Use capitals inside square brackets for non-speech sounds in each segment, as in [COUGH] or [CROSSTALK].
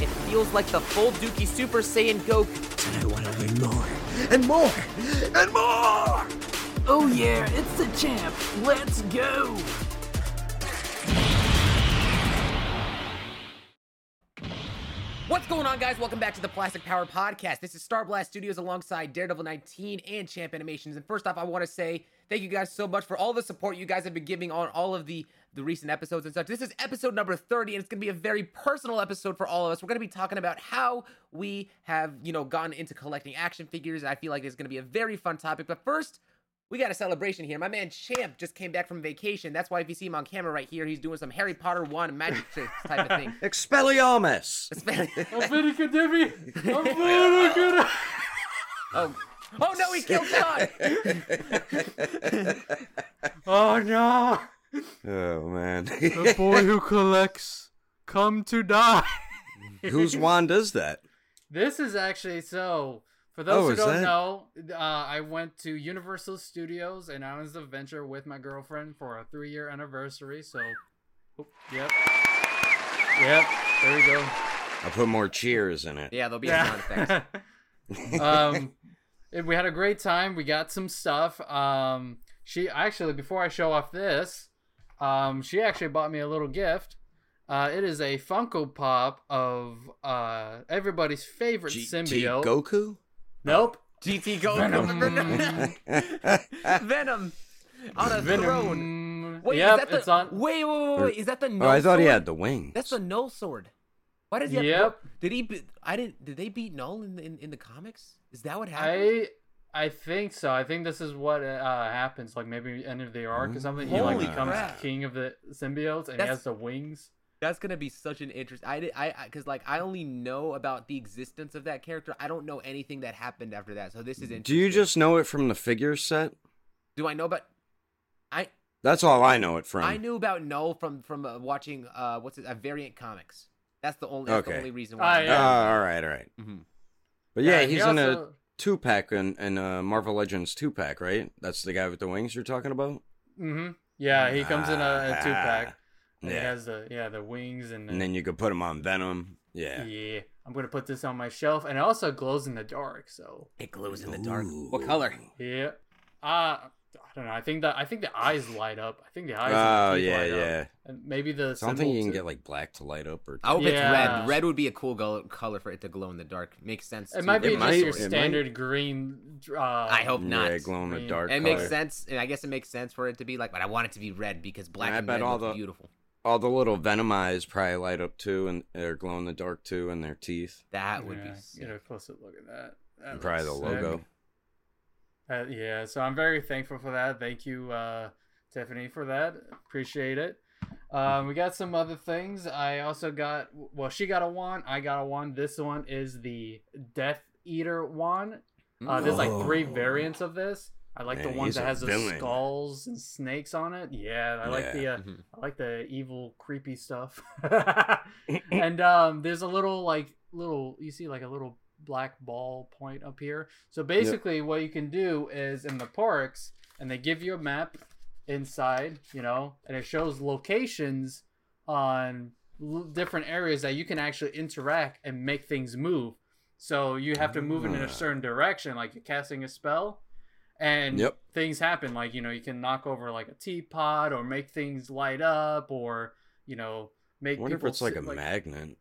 It feels like the full Dookie Super Saiyan Goku. And I want to win more and more and more. Oh yeah, it's the champ. Let's go. What's going on, guys? Welcome back to the Plastic Power Podcast. This is Star Blast Studios alongside Daredevil 19 and Champ Animations. And first off, I want to say thank you guys so much for all the support you guys have been giving on all of the the recent episodes and such. This is episode number 30, and it's gonna be a very personal episode for all of us. We're gonna be talking about how we have, you know, gotten into collecting action figures. I feel like it's gonna be a very fun topic. But first, we got a celebration here. My man Champ just came back from vacation. That's why if you see him on camera right here, he's doing some Harry Potter one magic [LAUGHS] tricks type of thing. Expelliarmus. Avada Kedavra. [LAUGHS] [LAUGHS] Avada Kedavra. oh, oh no, he killed John. [LAUGHS] Oh no. Oh man. The boy who collects come to die. [LAUGHS] Whose wand is that? This is actually so. For those Oh, who is don't that- know, uh, I went to Universal Studios and I was of venture with my girlfriend for a three-year anniversary. So, Oop, yep, yep. There we go. I'll put more cheers in it. Yeah, there'll be a sound [LAUGHS] effect. um, and we had a great time. We got some stuff. Um, she actually, before I show off this, um, she actually bought me a little gift. Uh, it is a Funko Pop of uh everybody's favorite G- T symbiote. Goku? nope. GT Goku. Venom. [LAUGHS] Venom on a throne. Wait, yep, is that the it's on. wait, wait, wait, wait, is that the oh, I thought he sword? had the wings. That's the Knull sword. Why does he? Have, Yep. Did he? Be, I didn't. Did they beat Knull in, the- in in the comics? Is that what happened? I I think so. I think this is what uh, happens. Like maybe end of the arc or something. He like Holy becomes crap. king of the symbiotes and That's- he has the wings. That's gonna be such an interest. I did. I because like I only know about the existence of that character. I don't know anything that happened after that. So this is interesting. Do you just know it from the figure set? Do I know about? I That's all I know it from. I knew about Knull from from uh, watching uh what's it? Uh, variant comics. That's the only. That's the Okay. only reason Ah, why. I Oh, know. yeah. all right, all right. Mhm. But yeah, he he's in a two pack in, in uh, Marvel Legends two pack, right? That's the guy with the wings you're talking about. Mm-hmm. Yeah, he comes in a, a two pack. Yeah. He Yeah, has the yeah the wings and, and then you could put him on Venom. Yeah. yeah. I'm gonna put this on my shelf, and it also glows in the dark. So It glows in the dark. Ooh. What color? yeah, uh, I don't know. I think that I think the eyes light up. I think the eyes. Oh the teeth yeah, light up. yeah. And maybe the. So I don't think you can too. get like black to light up or. I hope it's red. Red would be a cool go- color for it to glow in the dark. Makes sense. It too. might be It just might- your it might. standard green. Uh, I hope not. Yeah, glow in the dark. It makes sense, and I guess it makes sense for it to be like, but I want it to be red because black I and bet red all looks the- beautiful. All the little Venom eyes probably light up too, and they're glow in the dark too, and their teeth. That would yeah, be sick. Get a closer look at that. That probably the looks sick. logo. Uh, yeah, so I'm very thankful for that. Thank you, uh, Tiffany, for that. Appreciate it. Um, we got some other things. I also got, well, she got a wand. I got a wand. This one is the Death Eater wand. Uh, there's like three variants of this. I like the one that has the skulls and snakes on it. Yeah, I like the Yeah. uh, Mhm. I like the evil, creepy stuff. [LAUGHS] [LAUGHS] and um, there's a little like little you see like a little black ball point up here. So basically, what you can do is in the parks, and they give you a map inside, you know, and it shows locations on l- different areas that you can actually interact and make things move. So you have to move it in Ah. a certain direction, like you're casting a spell, and Yep. things happen. Like you know, you can knock over like a teapot, or make things light up, or you know, make. I wonder if it's like a sit, magnet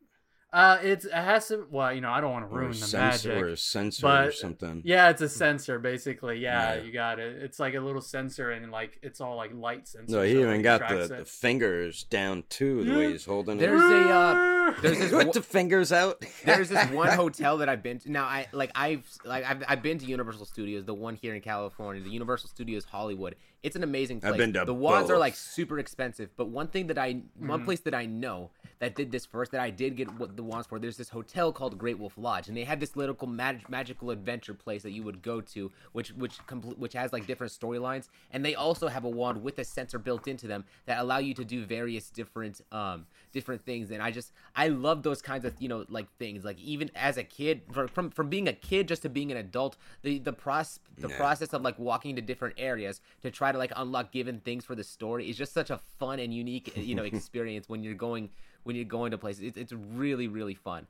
Uh, it's it has to. Well, you know, I don't want to ruin a the sensor magic. or a sensor or something. Yeah, it's a sensor basically. Yeah, Yeah. you got it. It's like a little sensor, and like it's all like light sensor. No, he so even got the, the fingers down too, the way he's holding it. There's it. a uh, [LAUGHS] there's this Put one- the fingers out. [LAUGHS] there's this one [LAUGHS] hotel that I've been to. Now I like I've like I've, I've been to Universal Studios, the one here in California, the Universal Studios Hollywood. It's an amazing place. I've been to the wands are like super expensive, but one thing that I Mm-hmm. one place that I know that did this first that I did get what the wands for. There's this hotel called Great Wolf Lodge, and they had this little mag- magical adventure place that you would go to, which which compl- which has like different storylines, and they also have a wand with a sensor built into them that allow you to do various different um different things. And I just I love those kinds of you know like things. Like even as a kid, from from, from being a kid just to being an adult, the the pros the Yeah. process of like walking to different areas to try to like unlock given things for the story is just such a fun and unique you know [LAUGHS] experience when you're going when you're going to places. It's it's really really fun.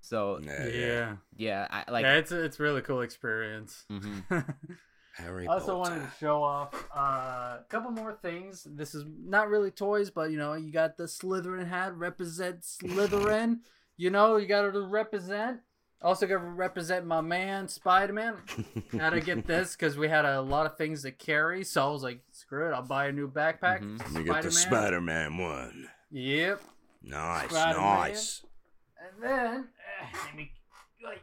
So Yeah, yeah. yeah, I like. yeah, it's a, it's a really cool experience. mhm. [LAUGHS] Harry I also Potter. wanted to show off uh, a couple more things. This is not really toys, but you know, you got the Slytherin hat, represent Slytherin. [LAUGHS] you know, you got to represent. Also, got to represent my man Spider Man. How to get [LAUGHS] this because we had a lot of things to carry, so I was like, screw it, I'll buy a new backpack. Mhm. You get the Spider-Man one. Yep. Nice, Spider-Man. nice. And then, eh, let me like,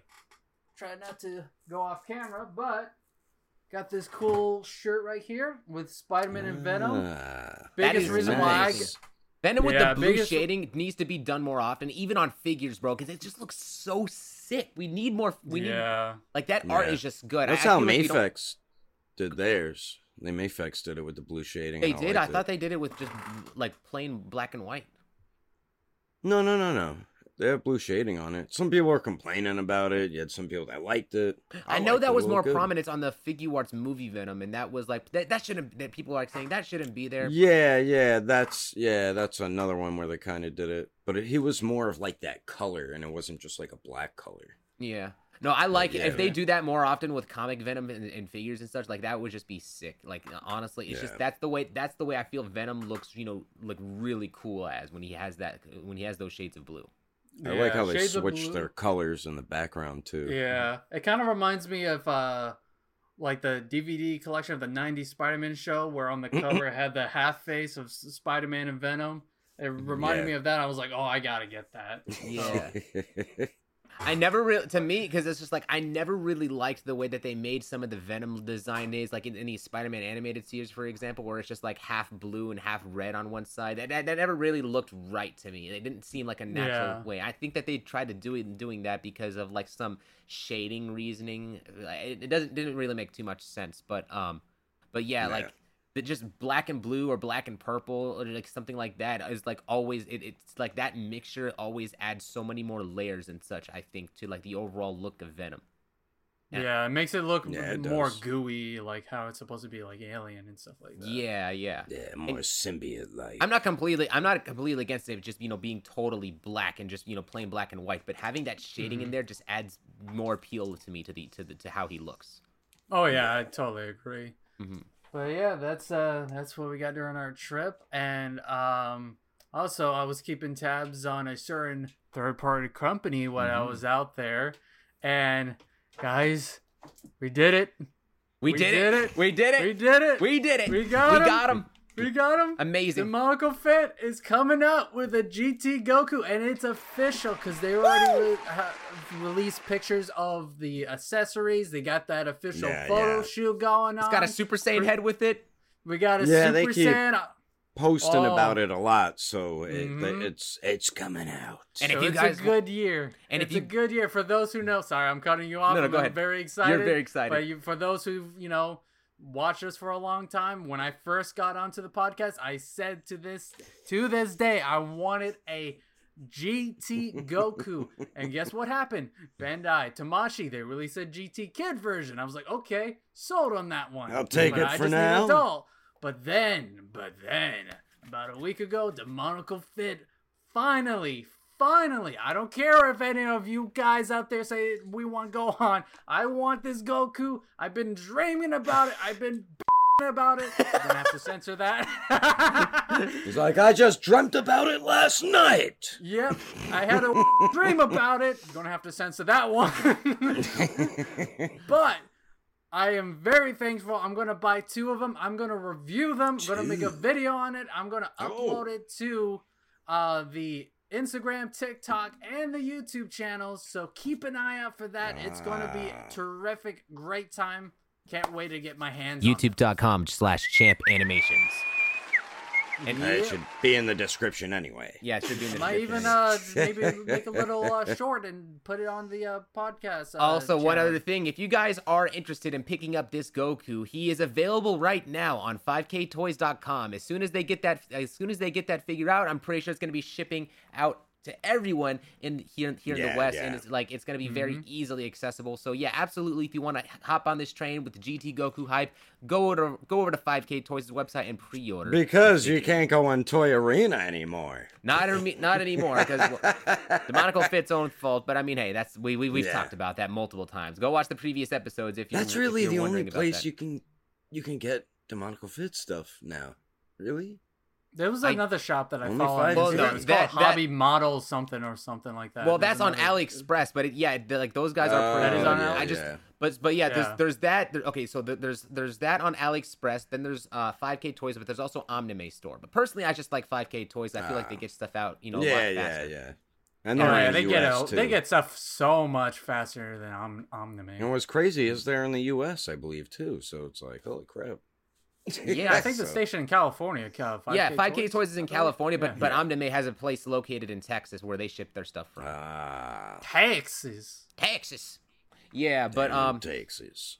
try not to go off camera, but got this cool shirt right here with Spider Man and Venom. That Biggest is reason nice. why I nice. Venom with Yeah, the blue biggest- shading needs to be done more often, even on figures, bro, because it just looks so sick. We need more. We need like that art Yeah. is just good. That's I- I how feel like we don't- Mafex did theirs. They Mafex did it with the blue shading. They and did. I liked thought it. they did it with just like plain black and white. No, no, no, no. They have blue shading on it. Some people were complaining about it. You had some people that liked it. I, know that was more good. prominent on the Figuarts movie Venom, and that was like that. That shouldn't. That people are like saying that shouldn't be there. Yeah, yeah, that's yeah, that's another one where they kind of did it. But it, he was more of like that color, and it wasn't just like a black color. Yeah. No, I like it. yeah, If they do that more often with comic Venom and, and figures and such, like that would just be sick. Like honestly, it's just that's the way that's the way I feel Venom looks. You know, look really cool as when he has that when he has those shades of blue. I like how they Shades of switched Blue. their colors in the background too. Yeah, it kind of reminds me of uh, like the DVD collection of the '90s Spider-Man show, where on the cover it had the half face of Spider-Man and Venom. It reminded Yeah. me of that. I was like, oh, I gotta get that. Yeah. [LAUGHS] I never really, to me, because it's just like I never really liked the way that they made some of the Venom design days, like in any Spider-Man animated series, for example, where it's just like half blue and half red on one side. That, that, that never really looked right to me. It didn't seem like a natural Yeah. way. I think that they tried to do it in doing that because of like some shading reasoning. It, it doesn't didn't really make too much sense, but um, but yeah, Yeah. like the just black and blue or black and purple or like something like that is like always it, it's like that mixture always adds so many more layers and such i think to like the overall look of venom Yeah. Yeah. it makes it look Yeah, it more does. gooey, like how it's supposed to be, like alien and stuff like that. yeah yeah yeah, more symbiote like. i'm not completely i'm not completely against it just you know being totally black and just you know plain black and white but having that shading Mm-hmm. in there just adds more appeal to me to the to the to how he looks Oh yeah, I totally agree. Mhm. But yeah, that's uh that's what we got during our trip, and um also I was keeping tabs on a certain third party company when I Mhm. was out there, and guys, we did it. we, We did, did it. it. we did it We did it. we did it We got we him. got him We got him. amazing The Demonical Fit is coming up with a GT Goku, and it's official because they already re- ha- released pictures of the accessories. They got that official Yeah, photo yeah. shoot going on. it's got a super saiyan head with it We got a Yeah, Super they keep- Saiyan. posting Oh. about it a lot, so it, Mhm. it's it's coming out. And if so you it's guys a good year. and if it's you- a good year for those who know. Sorry, I'm cutting you off. No, no, I'm go ahead. very excited. You're very excited. But you, for those who you know watched us for a long time, when I first got onto the podcast, I said to this to this day, I wanted a GT Goku. [LAUGHS] and guess what happened? Bandai, Tamashii, they released a GT Kid version. I was like, okay, sold on that one. I'll take But it I for now. adult. But then, but then, about a week ago, Demonical Fit finally, finally, I don't care if any of you guys out there say we want Gohan. I want this Goku. I've been dreaming about it. I've been about it. I'm gonna have to censor that. [LAUGHS] He's like, I just dreamt about it last night. yep, I had a [LAUGHS] dream about it. I'm gonna have to censor that one. [LAUGHS] but I am very thankful. I'm gonna buy two of them. I'm gonna review them. I'm gonna make a video on it. I'm gonna Oh. upload it to uh, the Instagram, TikTok, and the YouTube channels. So keep an eye out for that. It's gonna be Ah. terrific, great time. Can't wait to get my hands on youtube.com slash champ animations and Yeah. It should be in the description anyway. yeah it should be in the Might description. even uh maybe make a little uh, [LAUGHS] short and put it on the uh, podcast. Uh, Also, one other thing, if you guys are interested in picking up this Goku, he is available right now on 5ktoys.com. As soon as they get that as soon as they get that figure out, I'm pretty sure it's going to be shipping out to everyone in here here in the West, and it's like it's going to be very Mhm. easily accessible. So yeah, absolutely. If you want to hop on this train with the GT Goku hype, go over to go over to 5K Toys' website and pre-order. Because you can't go on Toy Arena anymore. Not any- not anymore because Demonical [LAUGHS] Fit's own fault. But I mean, hey, that's we, we we've Yeah. talked about that multiple times. Go watch the previous episodes if you. That's really if the you're only place that. you can you can get Demonical Fit stuff now. Really? There was I- another shop that I Only followed. Well, Instagram. no, it's that- called that- Hobby Model something or something like that. Well, There's that's on another- AliExpress, but it, yeah, like those guys are. That pretty is on good. Ali- I just, yeah. but but yeah, Yeah. there's there's that. There, okay, so there- there's there's that on AliExpress. Then there's uh 5K Toys, but there's also Omnime store. But personally, I just like 5K Toys. I feel like they Ah. get stuff out, you know, a yeah, lot yeah, yeah. And Oh, they're yeah, in they the get US out, too. they get stuff so much faster than Om- Omnime. And what's crazy is they're in the U.S., I believe, too. So it's like, holy crap. Yeah, I think the station in California, Cal- 5K yeah, 5K Toys, is in California, but Yeah. but Omnime has a place located in Texas where they ship their stuff from. Ah, Texas. Texas. Yeah, but damn um, Texas.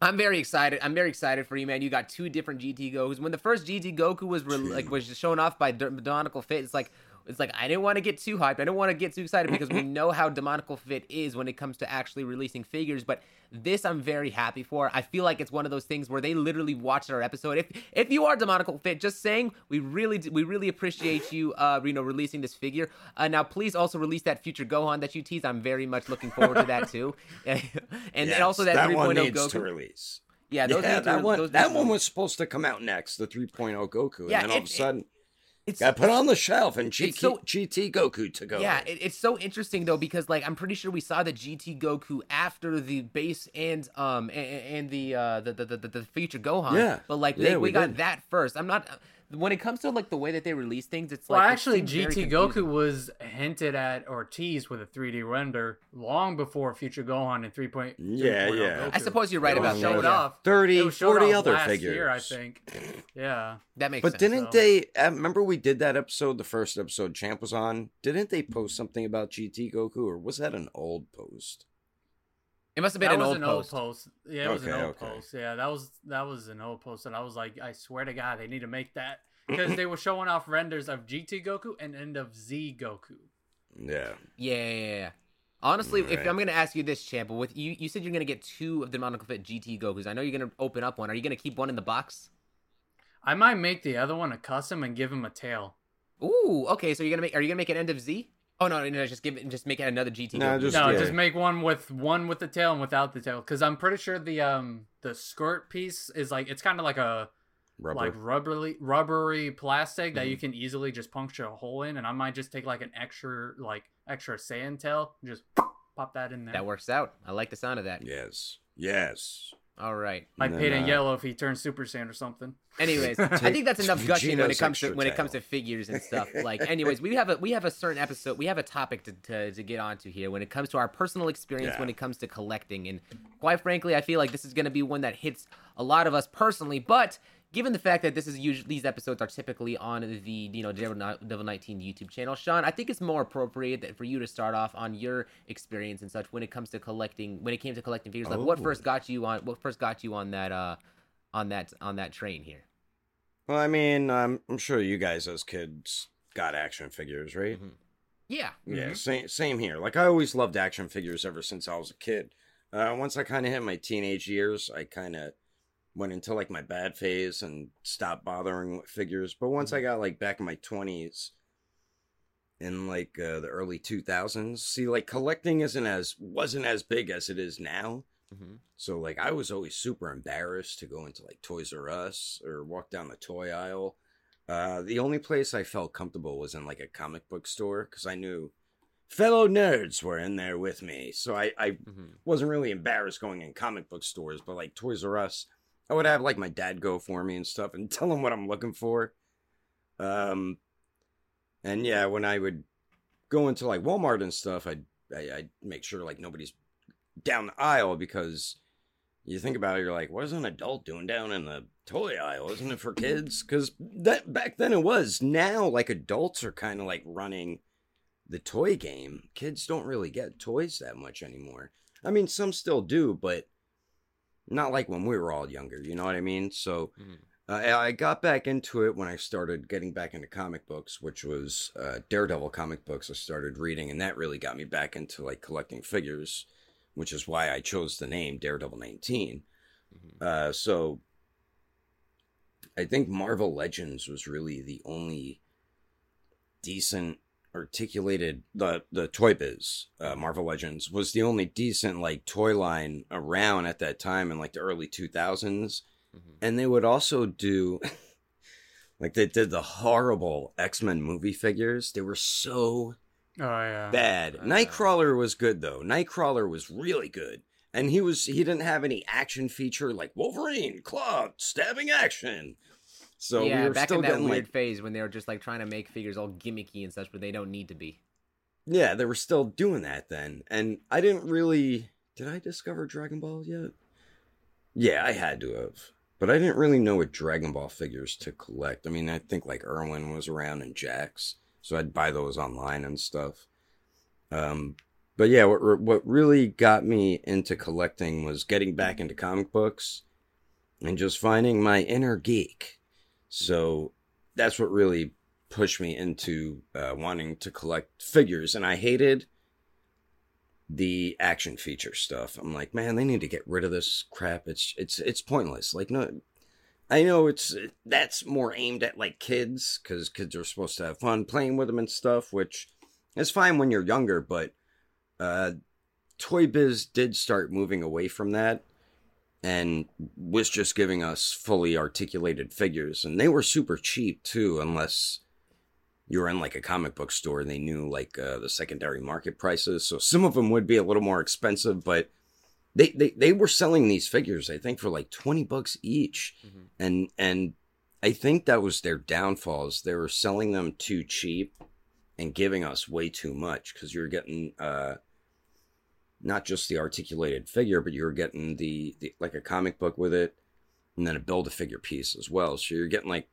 I'm very excited. I'm very excited for you, man. You got two different GT Gokus. When the first GT Goku was re- like was shown off by Der- Demonical Fit, it's like it's like I didn't want to get too hyped. I don't want to get too excited because we know how Demonical Fit is when it comes to actually releasing figures. But this, I'm very happy for. I feel like it's one of those things where they literally watched our episode. If if you are Demonical Fit, just saying we really we really appreciate you, uh, you know, releasing this figure. Uh, now, please also release that future Gohan that you teased. I'm very much looking forward to that too. [LAUGHS] and and Yes, also that, 3.0 one needs Goku. to release. Yeah, those yeah, to- that one. those that one was supposed to come out next, the 3.0 Goku, Yeah, and then all it- of a sudden, It's got put on the shelf, and GT, so- GT Goku to go. Yeah, it, it's so interesting though because like I'm pretty sure we saw the GT Goku after the base and um and, and the uh the the, the the future Gohan. Yeah. but like Yeah, they, we, we got that first. I'm not when it comes to like the way that they release things. It's Well, like it actually, seems GT. Goku was hinted at or teased with a 3D render long before Future Gohan and 3.0. Point, Yeah, yeah. I suppose you're right It was about showed that. yeah. off. 30, It was 40 off other last figures. Year, I think. Yeah. That makes But sense. didn't so- they? Uh, remember we did that episode, the first episode Champ was on. Didn't they post something about GT Goku, or was that an old post? It must have been that an was old an post. old post. Yeah, it was an old okay. post. Yeah, that was that was an old post, and I was like, I swear to God, they need to make that because they were showing off renders of GT Goku and end of Z Goku. Yeah. Yeah, yeah, yeah, yeah. Honestly, if I'm gonna ask you this, Champ, with you, you said you're gonna get two of the Demonical Fit GT Gokus. I know you're gonna open up one. Are you gonna keep one in the box? I might make the other one a custom and give him a tail. Ooh, okay. So you're gonna make? Are you gonna make an end of Z? Oh no, no, no just give it, just make it another GT. No, just- no, yeah. just make one with one with the tail and without the tail, because I'm pretty sure the um the skirt piece is like it's kind of like a Rubber. like rubbery rubbery plastic that you Mhm. can easily just puncture a hole in, and I might just take like an extra like extra Saiyan tail, and just pop that in there. That works out. I like the sound of that. yes. Yes. All right. Might And then, paint it uh, yellow if he turns Super Saiyan or something. Anyways, [LAUGHS] I think that's enough gushing when it comes to extra when it comes to figures and stuff. [LAUGHS] Like, anyways, we have a we have a certain episode. We have a topic to to, to get onto here when it comes to our personal experience Yeah. when it comes to collecting. And quite frankly, I feel like this is going to be one that hits a lot of us personally. But given the fact that this is usually these episodes are typically on the you know Devil, Devil 19 YouTube channel, Sean, I think it's more appropriate that for you to start off on your experience and such when it comes to collecting. When it came to collecting figures, like what Oh. first got you on what first got you on that uh on that on that train here. Well, I mean, I'm, I'm sure you guys as kids got action figures, right? Mhm. Yeah. Yeah, same same here. Like I always loved action figures ever since I was a kid. Uh, once I kind of hit my teenage years, I kind of went into like my bad phase and stopped bothering with figures. But once I got like back in my twenties, in like uh, the early two thousands, see, like collecting isn't as wasn't as big as it is now. hmm So like I was always super embarrassed to go into like Toys R Us or walk down the toy aisle. Uh, the only place I felt comfortable was in like a comic book store because I knew fellow nerds were in there with me. So I, I hmm wasn't really embarrassed going in comic book stores, but like Toys R Us, I would have like my dad go for me and stuff and [LAUGHS] tell him what I'm looking for. Um, and yeah, when I would go into like Walmart and stuff, I'd I, I'd make sure like nobody's down the aisle because you think about it, you're like, what is an adult doing down in the toy aisle? Isn't it for kids? Because that back then it was. Now like adults are kind of like running the toy game. Kids don't really get toys that much anymore. I mean, some still do, but not like when we were all younger. You know what I mean? So, Mhm. I I got back into it when I started getting back into comic books, which was uh, Daredevil comic books. I started reading, and that really got me back into like collecting figures, which is why I chose the name Daredevil 19. Mhm. Uh, so I think Marvel Legends was really the only decent articulated the the Toy Biz uh, Marvel Legends was the only decent like toy line around at that time in like the early 2000s Mhm. and they would also do [LAUGHS] like they did the horrible X-Men movie figures they were so Oh yeah. bad. Uh. Nightcrawler was good though. Nightcrawler was really good. And he was he didn't have any action feature like Wolverine, claw, stabbing action. So yeah, we were back still in that weird like phase when they were just like trying to make figures all gimmicky and such, but they don't need to be. Yeah, they were still doing that then. And I didn't really did I discover Dragon Ball yet? Yeah, I had to have. But I didn't really know what Dragon Ball figures to collect. I mean, I think like Irwin was around and Jakks, so I'd buy those online and stuff. Um, but yeah, what what really got me into collecting was getting back into comic books and just finding my inner geek. So that's what really pushed me into uh, wanting to collect figures, and I hated the action feature stuff. I'm like, man, they need to get rid of this crap. It's it's it's pointless. Like, no, I know it's that's more aimed at like kids because kids are supposed to have fun playing with them and stuff, which is fine when you're younger. But uh, Toy Biz did start moving away from that and was just giving us fully articulated figures, and they were super cheap too, unless you were in like a comic book store and they knew like uh, the secondary market prices. So some of them would be a little more expensive, but they, they, they were selling these figures, I think, for like 20 bucks each. Mhm. And, and I think that was their downfalls. They were selling them too cheap and giving us way too much because you're getting, uh, not just the articulated figure, but you were getting the, the like a comic book with it and then a build a figure piece as well. So you're getting like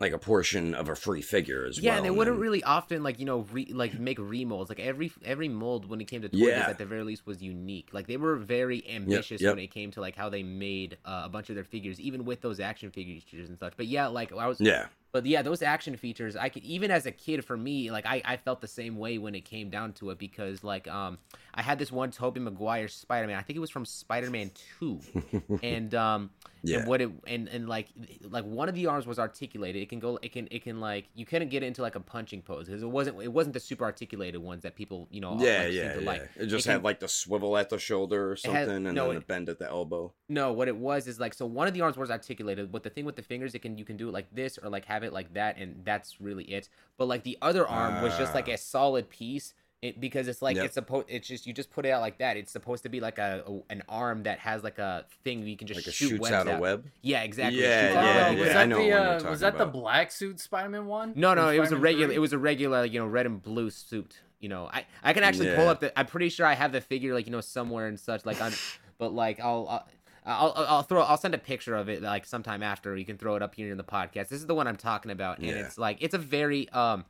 like a portion of a free figure as Yeah, well. and they wouldn't then- really often like you know re- like make remolds. Like every every mold when it came to toys, Yeah. at the very least was unique. Like they were very ambitious yep. when it came to like how they made uh, a bunch of their figures, even with those action figures and such. But yeah, like I was Yeah. But yeah, those action features, I could even as a kid for me, like I, I felt the same way when it came down to it because like um I had this one Tobey Maguire Spider Man. I think it was from Spider Man Two, [LAUGHS] and um Yeah. and what it and and like like one of the arms was articulated. It can go. It can it can like you couldn't get into like a punching pose because it wasn't it wasn't the super articulated ones that people you know yeah, like, yeah, to yeah. like. It just can- had like the swivel at the shoulder or something, had- and no, then it- bend at the elbow. No, what it was is like so one of the arms was articulated, but the thing with the fingers, it can you can do it like this or like have it like that, and that's really it. But like the other arm was just like Ah. a solid piece. It, because it's like Yep. it's supposed it's just you just put it out like that it's supposed to be like a, a- an arm that has like a thing you can just Like shoot shoots out a web. yeah exactly it Yeah, shoots Oh, out a yeah, was yeah, that I know the uh, was that about. the black suit Spider-Man one? No, no, it was a regular. 3? It was a regular, you know, red and blue suit. You know, I I can actually pull up the. I'm pretty sure I have the figure, like you know, somewhere and such. Like on, [LAUGHS] but like I'll. I'll I'll, I'll throw I'll send a picture of it like sometime after you can throw it up here in the podcast. This is the one I'm talking about and Yeah. it's like it's a very um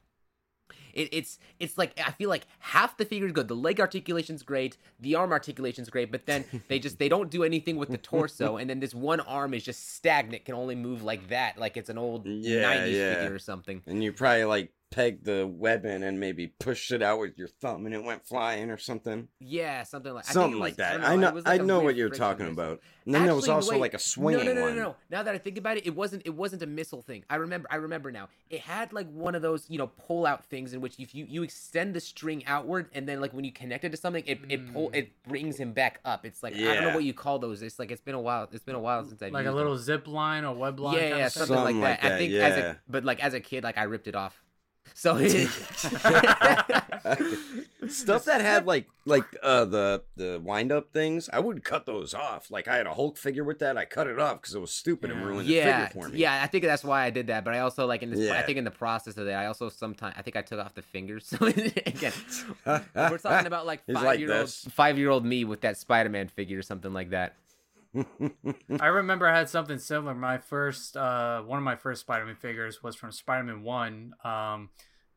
it, it's it's like I feel like half the figure is good. The leg articulation's great, the arm articulation's great, but then [LAUGHS] they just they don't do anything with the torso, and then this one arm is just stagnant, can only move like that, like it's an old Yeah, '90s yeah. figure or something. And you probably like pegged the web in and maybe pushed it out with your thumb, and it went flying or something. Yeah, something like I think Something it like was- that. don't I know. was I know what you're talking about. And then there was also wait, like a swinging no, no, no, one. No, no, Now that I think about it, it wasn't. It wasn't a missile thing. I remember. I remember now. It had like one of those, you know, pull out things in which if you you extend the string outward and then like when you connect it to something, it it pull Mm. it brings him back up. It's like I don't know what you call those. It's like it's been a while. It's been a while since I like a little zip line or web line. yeah, kinda yeah, thing? something, Something like that. like I that, think as a but like as a kid, like I ripped it off. So [LAUGHS] Stuff that had like like uh the the wind up things, I would cut those off. Like I had a Hulk figure with that, I cut it off because it was stupid and ruined yeah, the figure for me. yeah. I think that's why I did that. But I also like in this. I think in the process of that, I also sometimes I think I took off the fingers. [LAUGHS] So again, [LAUGHS] we're talking about like five like year old five year old me with that Spider Man figure or something like that. I remember I had something similar. My first, uh, one of my first Spider-Man figures was from Spider-Man One, um,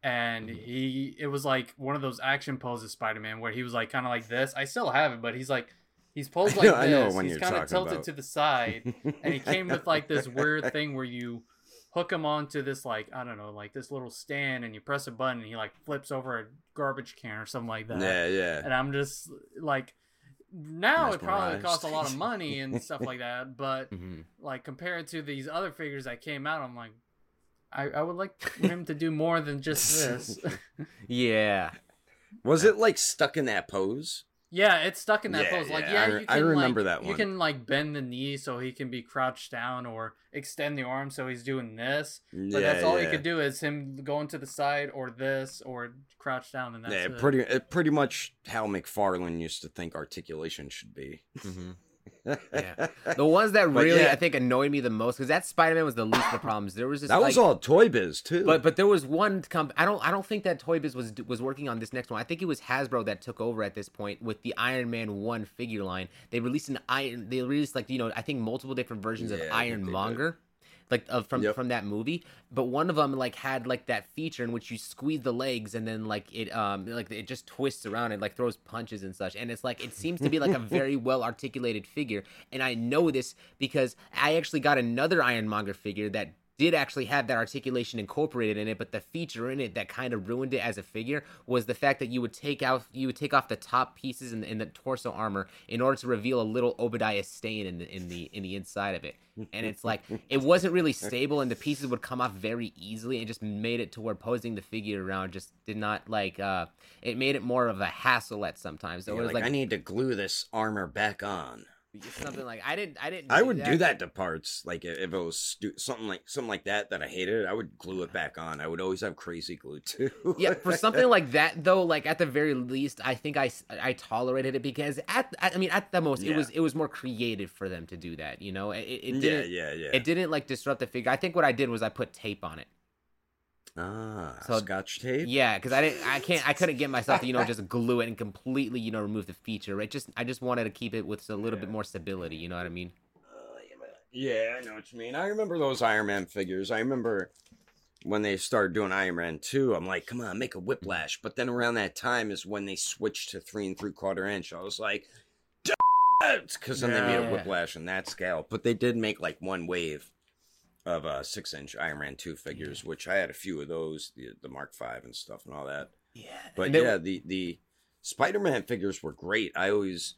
and Mm-hmm. he, it was like one of those action poses Spider-Man where he was like kind of like this. I still have it, but he's like He's [LAUGHS] posed I like know- I know this. when He's you're kind of tilted about. to the side, and he came with like this weird [LAUGHS] thing where you hook him onto this like I don't know, like this little stand, and you press a button, and he like flips over a garbage can or something like that. yeah, yeah. And I'm just like, now it probably costs a lot of money and [LAUGHS] stuff like that, but Mhm. like compared to these other figures that came out, I'm like, I, I would like him to do more than just [LAUGHS] this. Yeah. [LAUGHS] Was it like stuck in that pose? Yeah, it's stuck in that Yeah, pose. Like, yeah, yeah, I you can I remember like, that You can like bend the knee so he can be crouched down or extend the arm so he's doing this. But yeah, that's all yeah. he could do is him going to the side or this or crouch down, and that's yeah, it. pretty it pretty much how McFarlane used to think articulation should be. Mhm. Yeah. The ones that [LAUGHS] really yeah. I think annoyed me the most because that Spider Man was the least of the problems. There was this that was like- all Toy Biz too. But but there was one comp. I don't I don't think that Toy Biz was was working on this next one. I think it was Hasbro that took over at this point with the Iron Man one figure line. They released an Iron. They released like you know I think multiple different versions of Yeah, think Iron Monger. Like of from Yep. from that movie, but one of them like had like that feature in which you squeeze the legs and then like it um like it just twists around and like throws punches and such, and it's like it seems to be like a [LAUGHS] very well articulated figure, and I know this because I actually got another Ironmonger figure that did actually have that articulation incorporated in it, but the feature in it that kind of ruined it as a figure was the fact that you would take out you would take off the top pieces in the, in the torso armor in order to reveal a little Obadiah Stane in the in the in the inside of it. And it's like it wasn't really stable and the pieces would come off very easily and just made it to where posing the figure around just did not like uh it made it more of a hassle at sometimes. So You're it was like, like, I need to glue this armor back on. Something like I didn't I didn't I would do that to parts. Like if it was stu- something like something like that that I hated, I would glue it back on. I would always have crazy glue too. yeah, for [LAUGHS] something like that though, like at the very least, I think I, I tolerated it because at I mean at the most it was it was more creative for them to do that. You know, it, it yeah, didn't yeah, yeah. it didn't like disrupt the figure. I think what I did was I put tape on it. Ah, So- scotch tape. Yeah, because I didn't I can't I [LAUGHS] couldn't get myself to you know just glue it and completely you know remove the feature. It just I just wanted to keep it with a little bit more stability. You know what I mean? Yeah, I know what you mean. I remember those Iron Man figures. I remember when they started doing Iron Man 2, I'm like, come on, make a whiplash. But then around that time is when they switched to three and three quarter inch. I was like, because then they made a whiplash in that scale. But they did make like one wave of uh, six inch Iron Man 2 figures, which I had a few of those, the, the Mark Five and stuff and all that. Yeah, But yeah, the the Spider Man figures were great. I always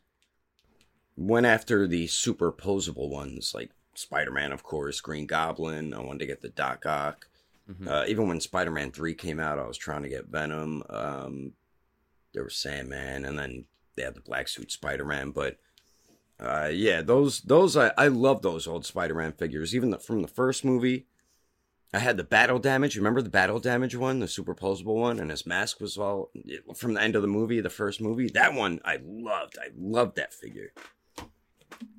went after the super superposable ones, like Spider Man, of course, Green Goblin. I wanted to get the Doc Ock. Mhm. Uh, even when Spider Man Three came out, I was trying to get Venom. Um, there was Sandman, and then they had the black suit Spider Man. But uh, yeah, those those I, I love those old Spider Man figures. Even the, from the first movie, I had the battle damage. Remember the battle damage one, the superposable one, and his mask was all from the end of the movie, the first movie. That one I loved. I loved that figure.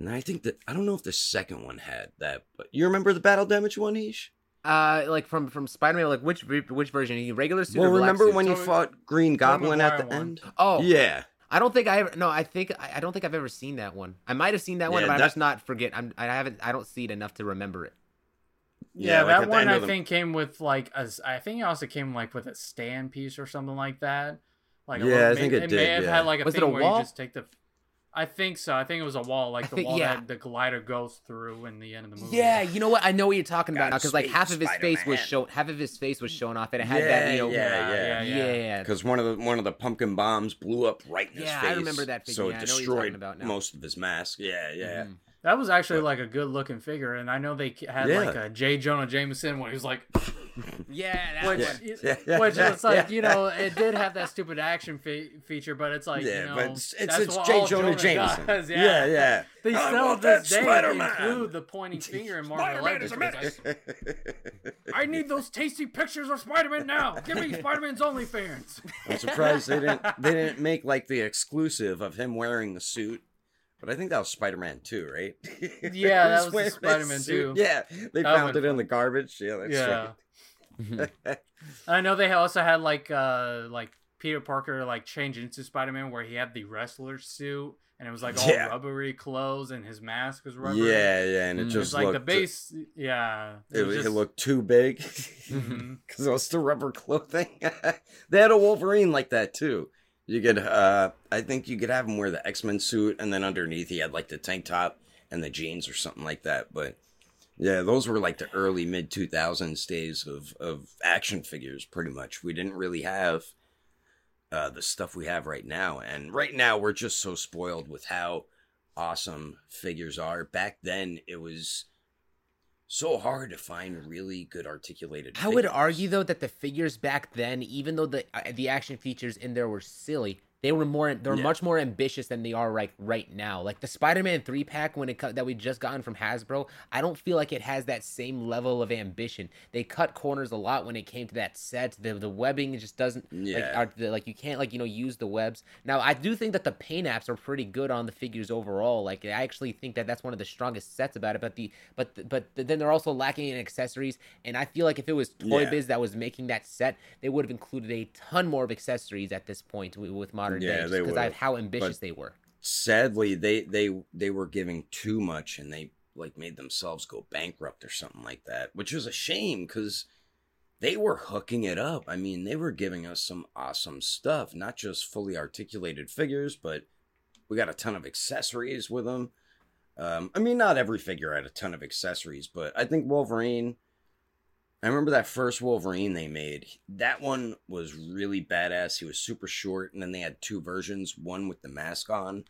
And I think that I don't know if the second one had that, but you remember the battle damage one, Ish? uh, like from from Spider Man, like which which version? Regular suit Well, or black remember suit? when you fought Green Goblin at the one. end? Oh, Yeah, I don't think I ever. No, I think I I don't think I've ever seen that one. I might have seen that one, Yeah, but I'm that- just not forget. I'm I haven't. I don't see it enough to remember it. Yeah, like, that one I think came with like a. s- I think it also came like with a stand piece or something like that. Like Yeah, little- I think may- it may did, have yeah. had like a Was it a where wall? you just take the. I think so. I think it was a wall, like the think- wall yeah. that the glider goes through in the end of the movie. Yeah, you know what? I know what you're talking about now because like half of his face was Spider-Man. shown, half of his face was shown off, and it had that you know, Yeah, yeah, yeah, yeah. yeah. because one of the one of the pumpkin bombs blew up right in his Yeah, face. I remember that figure. So Yeah, it I know what you're destroyed about now. most of his mask. Yeah, yeah. Mhm. That was actually But- like a good looking figure, and I know they had Yeah. like a J. Jonah Jameson when he was like, [LAUGHS] Yeah, that which. [LAUGHS] Yeah, yeah, which it's like you know, it did have that stupid action fe- feature, but it's like yeah, you know, but it's it's, that's it's J. all Jonah, Jameson. does, [LAUGHS] yeah, yeah. They I still this that day Spider-Man. include the pointing finger in Marvel Legends. I- I need those tasty pictures of Spider-Man now. Give me Spider-Man's OnlyFans. I'm surprised they didn't they didn't make like the exclusive of him wearing the suit. But I think that was Spider-Man 2, right? [LAUGHS] Yeah, He that was Spider-Man suit. 2. Yeah, they That found would've it in the garbage. Yeah, that's yeah. right. [LAUGHS] I know they also had like uh like Peter Parker like change into Spider-Man where he had the wrestler suit and it was like all Yeah. rubbery clothes and his mask was rubbery. Yeah, yeah, and it Mm. It's just like the looked base. Yeah, It, was it looked too big [LAUGHS] because it was the rubber clothing. they had a Wolverine like that too. You could, uh, I think you could have him wear the X Men suit, and then underneath he had like the tank top and the jeans or something like that. But yeah, those were like the early mid two thousands days of of action figures. Pretty much, we didn't really have uh, the stuff we have right now, and right now we're just so spoiled with how awesome figures are. Back then, it was so hard to find really good articulated. I would argue though that the figures back then, even though the uh, the action features in there were silly, they were more they were Yeah. much more ambitious than they are like right now. Like the Spider-Man 3 pack when it cut that we just gotten from Hasbro, I don't feel like it has that same level of ambition. They cut corners a lot when it came to that set. The the webbing just doesn't like Yeah. are, the, like you can't like you know use the webs. Now I do think that the paint apps are pretty good on the figures overall. Like I actually think that that's one of the strongest sets about it. But the but the, but then they're also lacking in accessories. And I feel like if it was Toy Yeah. Biz that was making that set, they would have included a ton more of accessories at this point with, with modern Yeah, day, because of how ambitious they were. sadly they they they were giving too much and they like made themselves go bankrupt or something like that which is a shame because they were hooking it up. I mean they were giving us some awesome stuff not just fully articulated figures but we got a ton of accessories with them um, i mean not every figure had a ton of accessories but i think wolverine I remember that first Wolverine they made. That one was really badass. He was super short, and then they had two versions: one with the mask on,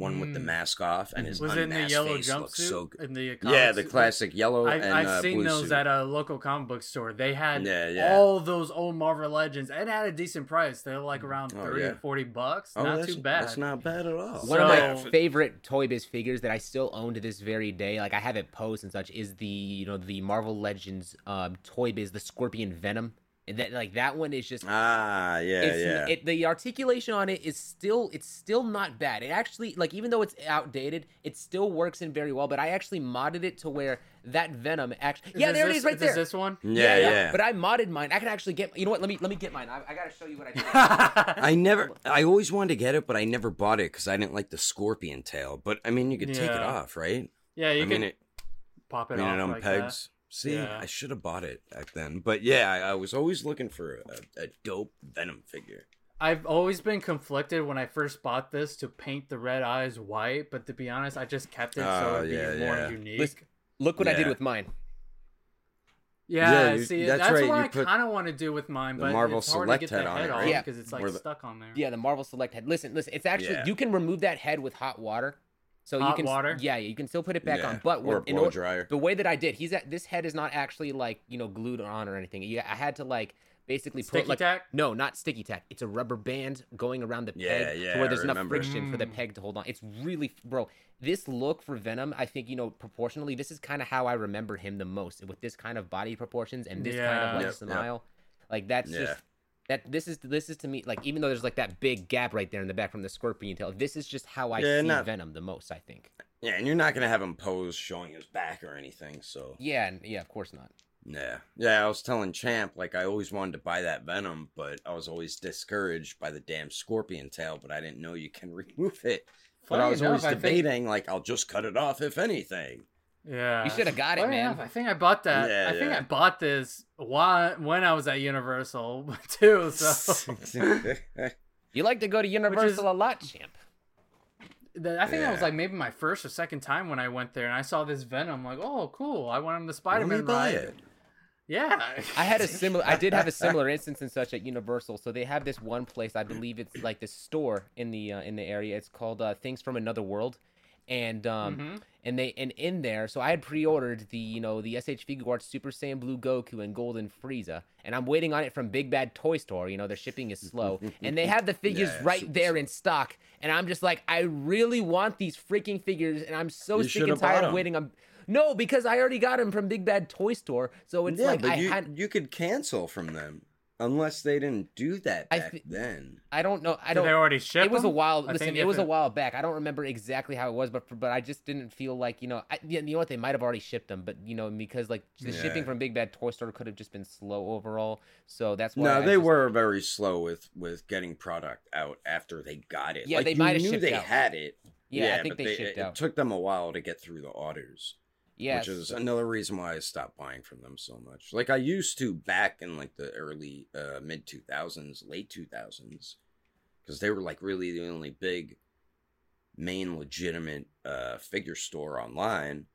one with the Mm. mask off, and his Was it in the yellow face looked jumpsuit? so good. in the Yeah, the classic yellow I, and I've uh, seen blue those suit. at a local comic book store. They had Yeah, yeah. all those old Marvel Legends and at a decent price. they're like around Oh, 30 yeah. 40 bucks. Oh, not too bad. That's not bad at all. One of my favorite Toy Biz figures that I still own to this very day, like I have it posed and such, is the you know the Marvel Legends um, Toy Biz, the Scorpion Venom. And that like that one is just Ah, yeah, it's, yeah. It, the articulation on it is still it's still not bad. It actually like even though it's outdated, it still works in very well. But I actually modded it to where that Venom actually yeah there it this- is right is there. this one? yeah, yeah. But I modded mine. I can actually get you know what? Let me let me get mine. I, I gotta show you what I did. [LAUGHS] I never, I always wanted to get it, but I never bought it because I didn't like the scorpion tail. But I mean, you could take it off, right? yeah, you I can mean, it, pop I it mean, off it on like that. Pegs. See, Yeah. I should have bought it back then. But yeah, I, I was always looking for a, a dope Venom figure. I've always been conflicted when I first bought this to paint the red eyes white, but to be honest, I just kept it so Oh, it'd yeah, be more unique. Listen, Look what I did with mine. yeah, Yeah, you- see, that's that's, right, what you I kind of want to do with mine, the but Marvel it's hard Select to get head the on head it, right? Yeah. because it's like the- stuck on there. Yeah, the Marvel Select head. Listen, listen. It's actually Yeah. you can remove that head with hot water, so you can water? Yeah, you can still put it back Yeah, on. But or a in blow or- dryer. the way that I did, he's at this head is not actually like you know glued on or anything. Yeah, I had to like basically Sticky put like tack? no, not sticky tack. It's a rubber band going around the Yeah, peg yeah, to where I there's enough remember. friction for the Mm. peg to hold on. It's really bro. This look for Venom, I think you know proportionally, this is kind of how I remember him the most with this kind of body proportions and this kind of like Yep, yep. smile. Like that's Yeah. just that this is this is to me like even though there's like that big gap right there in the back from the scorpion tail this is just how i Yeah, see not- venom the most i think Yeah, and you're not gonna have him pose showing his back or anything. So yeah and- yeah of course not yeah, yeah. I was telling Champ like I always wanted to buy that Venom, but I was always discouraged by the damn scorpion tail. But I didn't know you can [LAUGHS] remove it. But I was enough, always I think- debating like I'll just cut it off if anything. Yeah, You shoulda got it, Funny man. enough, I think I bought that. Yeah, I think. I bought this while, when I was at Universal [LAUGHS] too. So [LAUGHS] you like to go to universal is- a lot champ The- I think that was like maybe my first or second time when I went there, and I saw this Venom. Like, oh, cool! I want him the Spider me Man buy ride. it. Yeah, i had a [LAUGHS] similar i did have a similar instance and such at universal so they have this one place i believe it's like this store in the uh, in the area it's called uh, things from another world and um Mhm. and they and in there so i had pre-ordered the you know the sh figuarts super saiyan blue goku and golden frieza and i'm waiting on it from big bad toy store you know their shipping is slow and they have the [LAUGHS] figures Yeah, right there slow. in stock and i'm just like i really want these freaking figures and i'm so You sick and tired of waiting i'm no because i already got them from big bad toy store so it's yeah, like but i you had you could cancel from them unless they didn't do that I back then. i don't know i don't they already ship it was a while. I Listen, it if was a while back. I don't remember exactly how it was, but but I just didn't feel like you know. I, yeah, you know what? They might have already shipped them, but you know because like the shipping from Big Bad Toy Store could have just been slow overall. So that's why. No, I they just- were very slow with with getting product out after they got it. Yeah, like, they might have knew shipped they out. had it. Yeah, I think but they, shipped it, out. It took them a while to get through the orders. Yeah, which is another reason why I stopped buying from them so much. Like I used to back in like the early uh, mid two thousands, late two thousands, because they were like really the only big, main legitimate uh, figure store online,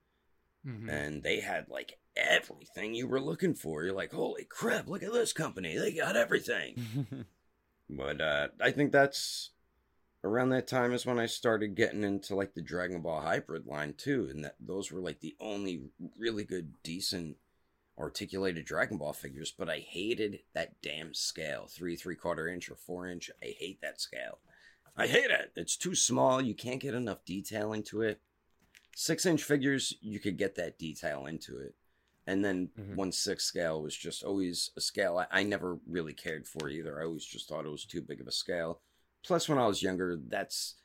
Mhm. and they had like everything you were looking for. You're like, holy crap! Look at this company; they got everything. [LAUGHS] But uh, I think that's around that time is when I started getting into like the Dragon Ball Hybrid line too, and that those were like the only really good, decent, articulated Dragon Ball figures. But I hated that damn scale, three three quarter inch or four inch. I hate that scale. I hate it. It's too small. You can't get enough detail into it. Six inch figures, you could get that detail into it. And then Mhm. one six scale was just always a scale I, I never really cared for either. I always just thought it was too big of a scale. Plus, when I was younger, that's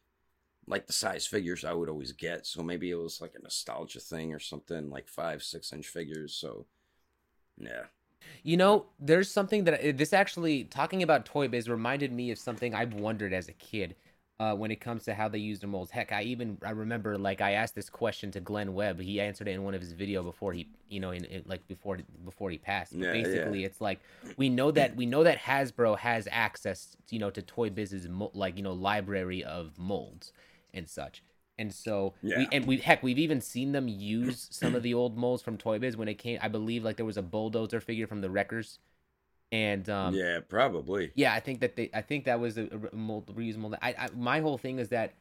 like the size figures I would always get. So maybe it was like a nostalgia thing or something, like five, six inch figures. So, yeah. You know, there's something that this actually talking about Toy Biz reminded me of something I've wondered as a kid. Uh, when it comes to how they use the molds, heck, I even I remember like I asked this question to Glenn Webb. He answered it in one of his video before he, you know, in, in like before before he passed. But Yeah, yeah. basically, it's like we know that we know that Hasbro has access, you know, to Toy Biz's mo- like you know library of molds and such. And so we Yeah. and we heck we've even seen them use some of the old molds from Toy Biz when it came. I believe like there was a bulldozer figure from the Wreckers, and um, yeah, probably. yeah, I think that they, I think that was a, a mold. I, I, my whole thing is that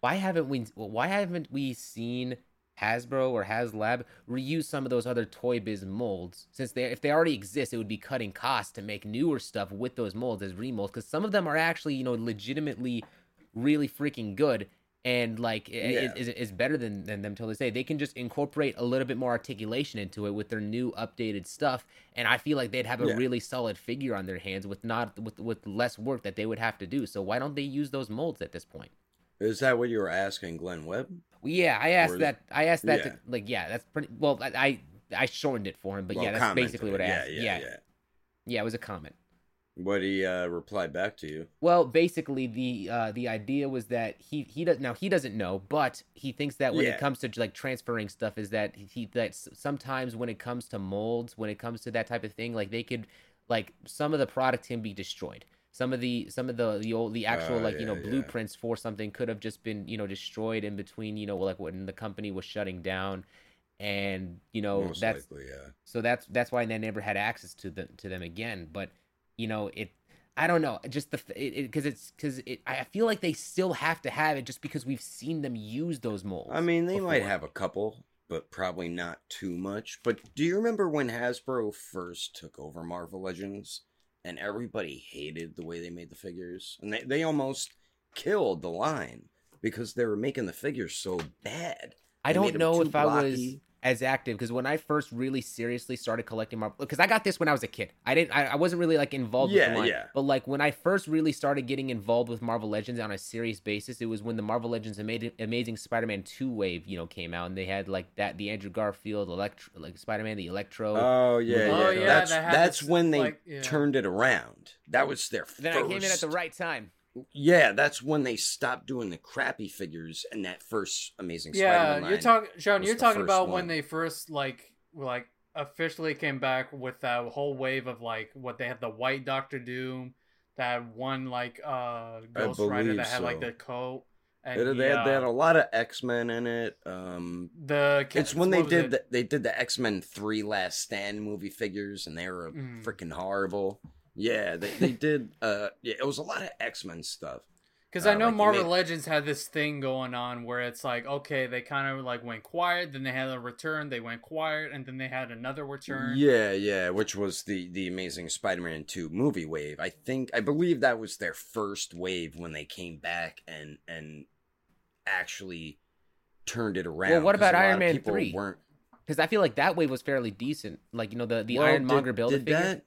why haven't we, why haven't we seen Hasbro or HasLab reuse some of those other Toy Biz molds? Since they, if they already exist, it would be cutting costs to make newer stuff with those molds as remolds. Because some of them are actually, you know, legitimately really freaking good. And like, it- Yeah. is is better than, than them till this day. They can just incorporate a little bit more articulation into it with their new updated stuff, and I feel like they'd have a Yeah. really solid figure on their hands with not with with less work that they would have to do. So why don't they use those molds at this point? Is that what you were asking, Glenn Webb? Well, yeah, I asked Or- that. I asked that. yeah. To, like, yeah, that's pretty. Well, I I, I shortened it for him, but Well, yeah, that's basically what I asked. Yeah, Yeah, yeah, yeah, it was a comment. What he uh, replied back to you? Well, basically, the uh, the idea was that he he does now he doesn't know, but he thinks that when Yeah. it comes to like transferring stuff, is that he that sometimes when it comes to molds, when it comes to that type of thing, like they could like some of the product can be destroyed. Some of the some of the the old the actual Oh, like you know yeah, yeah. blueprints for something could have just been you know destroyed in between you know like when the company was shutting down, and you know Most that's likely, yeah. so that's that's why they never had access to them to them again. But you know, it I don't know, just the because it, it's because it I feel like they still have to have it just because we've seen them use those molds. I mean, they might have a couple, but probably not too much. But do you remember when Hasbro first took over Marvel Legends and everybody hated the way they made the figures? And they, they almost killed the line because they were making the figures so bad. I They don't know if I was blocky. As active because when I first really seriously started collecting Marvel, because I got this when I was a kid. I didn't. I, I wasn't really like involved with Yeah, the line. yeah. But like when I first really started getting involved with Marvel Legends on a serious basis, it was when the Marvel Legends Amazing, Amazing Spider-Man two wave, you know, came out, and they had like that the Andrew Garfield Electro, like Spider-Man the Electro. Oh yeah, Oh, yeah. yeah, That's that's this, when they like, yeah. turned it around. That was their then first. I came in at the right time. Yeah, that's when they stopped doing the crappy figures and that first Amazing yeah, Spider-Man. you're talking, Sean. You're talking about when they first like were, like officially came back with that whole wave of like what they had the white Doctor Doom, that one like uh Ghost Rider that had like so. the coat. They, And they had, they had a lot of X Men in it. Um, the it's when they did it? the, they did the X Men Three Last Stand movie figures, and they were Mm. freaking horrible. Yeah, they, they did. Uh, yeah, it was a lot of X Men stuff. Because I Uh, know like, Marvel made- Legends had this thing going on where it's like, okay, they kind of like went quiet, then they had a return, they went quiet, and then they had another return. Yeah, yeah, which was the the Amazing Spider-Man Two movie wave. I think I believe that was their first wave when they came back and and actually turned it around. Well, what about Iron Man 3? Weren't Because I feel like that wave was fairly decent. Like you know the the Well, Ironmonger did- build did figure that,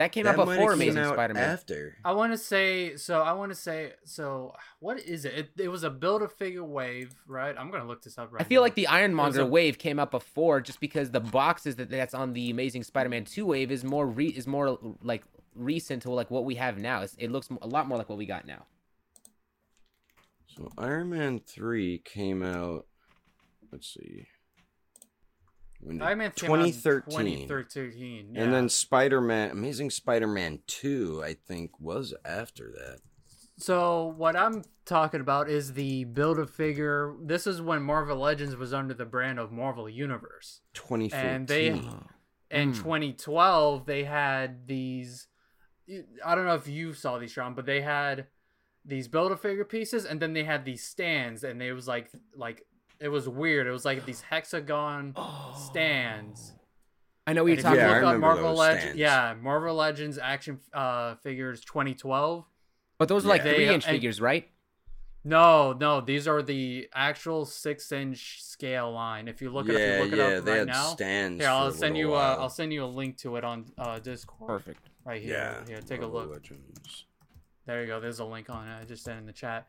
that came that out before Amazing Spider-Man. After I want to say, so I want to say, so what is it? it? It was a build a figure wave, right? I'm gonna look this up right I feel now. like the Ironmonger a- wave came out before, just because the boxes that that's on the Amazing Spider-Man two wave is more re- is more like recent to like what we have now. It's, it looks a lot more like what we got now. so Iron Man Three came out. Let's see. When did- Iron Man came out in 2013. 2013, And then Spider Man, Amazing Spider Man 2, I think, was after that. So what I'm talking about is the build a figure. This is when Marvel Legends was under the brand of Marvel Universe. 2014. And they in Mm. 2012 they had these I don't know if you saw these Sean, but they had these build a figure pieces and then they had these stands and it was like like it was weird. It was like these hexagon stands. I know what And you're if you talking Yeah, about. Marvel Legends, yeah, Marvel Legends action uh figures 2012. But those are like Yeah. three They- inch and- figures, right? No, no, these are the actual six inch scale line. If you look it up, yeah, you look it yeah, up they right had now. stands. Here, I'll send you. Uh, I'll send you a link to it on uh, Discord. Perfect. Right here. Yeah. Here, take a look. Legends. There you go. There's a link on it. I just sent in the chat.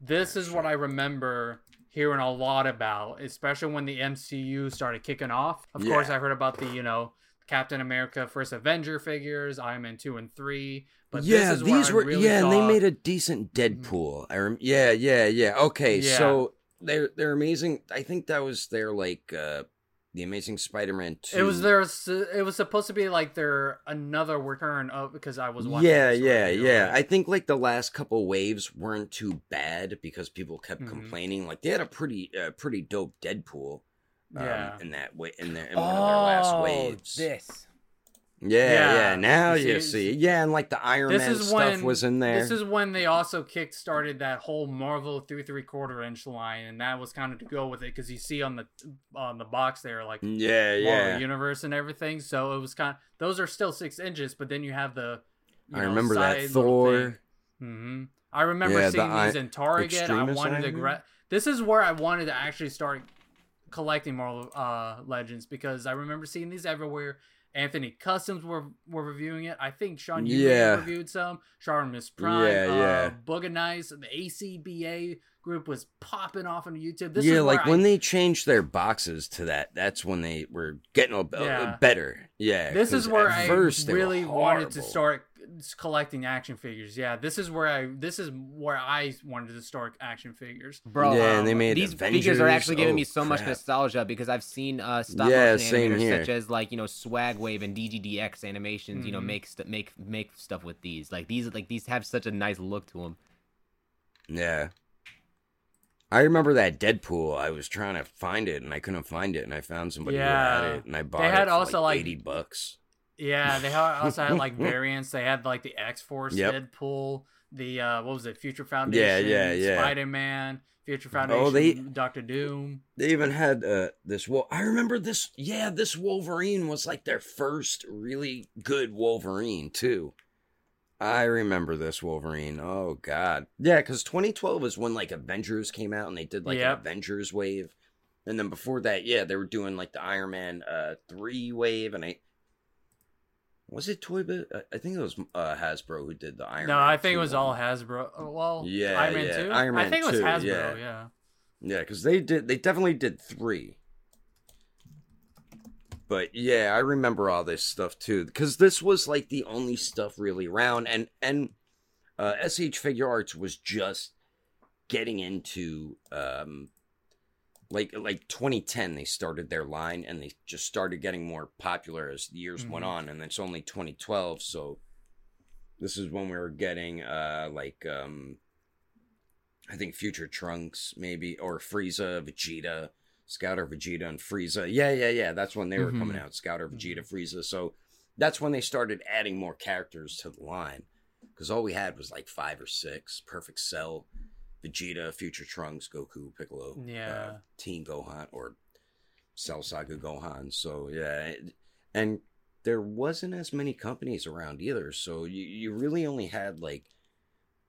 This Yeah, is what. I remember hearing a lot about, especially when the MCU started kicking off. Of course, I heard about the you know Captain America First Avenger figures, Iron Man two and three. But yeah, this is where these were really yeah, and they made a decent Deadpool. I rem- yeah, yeah, yeah. Okay, Yeah. so they're they're amazing. I think that was their like uh the Amazing Spider-Man two. It was their. It was supposed to be like their another return of because I was watching. Yeah, this yeah, review, yeah. right? I think like the last couple waves weren't too bad because people kept Mhm. complaining. Like they had a pretty uh, pretty dope Deadpool. Um, Yeah. in that way, in their in one of their last Oh, waves. this. Yeah, yeah. Yeah. Now You you see- see, yeah, and like the Iron Man stuff when was in there. This is when they also kick started that whole Marvel three three quarter inch line, and that was kind of to go with it because you see on the on the box there like yeah, Marvel yeah. Universe and everything. So it was kind. those are still six inches, but then you have the. You I know, remember that side little thing. Thor. hmm I remember Yeah, the seeing I- these in Target. I wanted to gra- This is where I wanted to actually start collecting Marvel uh, Legends because I remember seeing these everywhere. Anthony Customs were were reviewing it. I think Sean you Yeah. reviewed some. Sean Miss Prime, Yeah, uh, yeah. Booga Nice, the ACBA group was popping off on YouTube. This yeah, like I- when they changed their boxes to that, that's when they were getting a, Yeah. better. Yeah, this is where I first really wanted to start collecting action figures. Yeah, this is where I this is where I wanted to start action figures. Bro, Yeah, um, and they made these figures are actually giving Oh, me so much nostalgia because I've seen uh stop Yeah, motion same animators here. such as like you know Swag Wave and DGDX animations. You know Mhm. make st- make make stuff with these. Like these like these have such a nice look to them. Yeah. I remember that Deadpool. I was trying to find it and I couldn't find it, and I found somebody who Yeah. had it, and I bought had it for also, like like- eighty bucks. Yeah, they also had like [LAUGHS] variants. They had like the X Force Yep. Deadpool, the uh what was it, Future Foundation, yeah, yeah. Spider Man, Future Foundation, Oh, they- Doctor Doom. They even had uh, this. Well, I remember this. Yeah, this Wolverine was like their first really good Wolverine too. I remember this Wolverine. Oh God, yeah, because 2012 is when like Avengers came out and they did like Yep. an Avengers wave, and then before that, yeah, they were doing like the Iron Man uh three wave, and I was it Toy Biz? I- I think it was uh, Hasbro who did the Iron. no, Man I think 2 it was one. all Hasbro. Oh, Well, Yeah, Iron Man yeah, 2? Iron I Man think it was Hasbro, yeah. yeah. Yeah, because they did. They definitely did three. But yeah, I remember all this stuff too, because this was like the only stuff really around, and and uh, SH Figuarts was just getting into um, like like 2010. They started their line, and they just started getting more popular as the years went Mhm. on, and it's only 2012, so this is when we were getting uh like um I think Future Trunks, maybe, or Frieza, Vegeta, Scouter, Vegeta, and Frieza. Yeah, yeah, yeah. That's when they were Mhm. coming out. Scouter, Vegeta, Frieza. So that's when they started adding more characters to the line. Because all we had was like five or six. Perfect Cell, Vegeta, Future Trunks, Goku, Piccolo, Yeah. uh, Teen Gohan, or Cell Saga Gohan. So yeah, and there wasn't as many companies around either. So you, you really only had like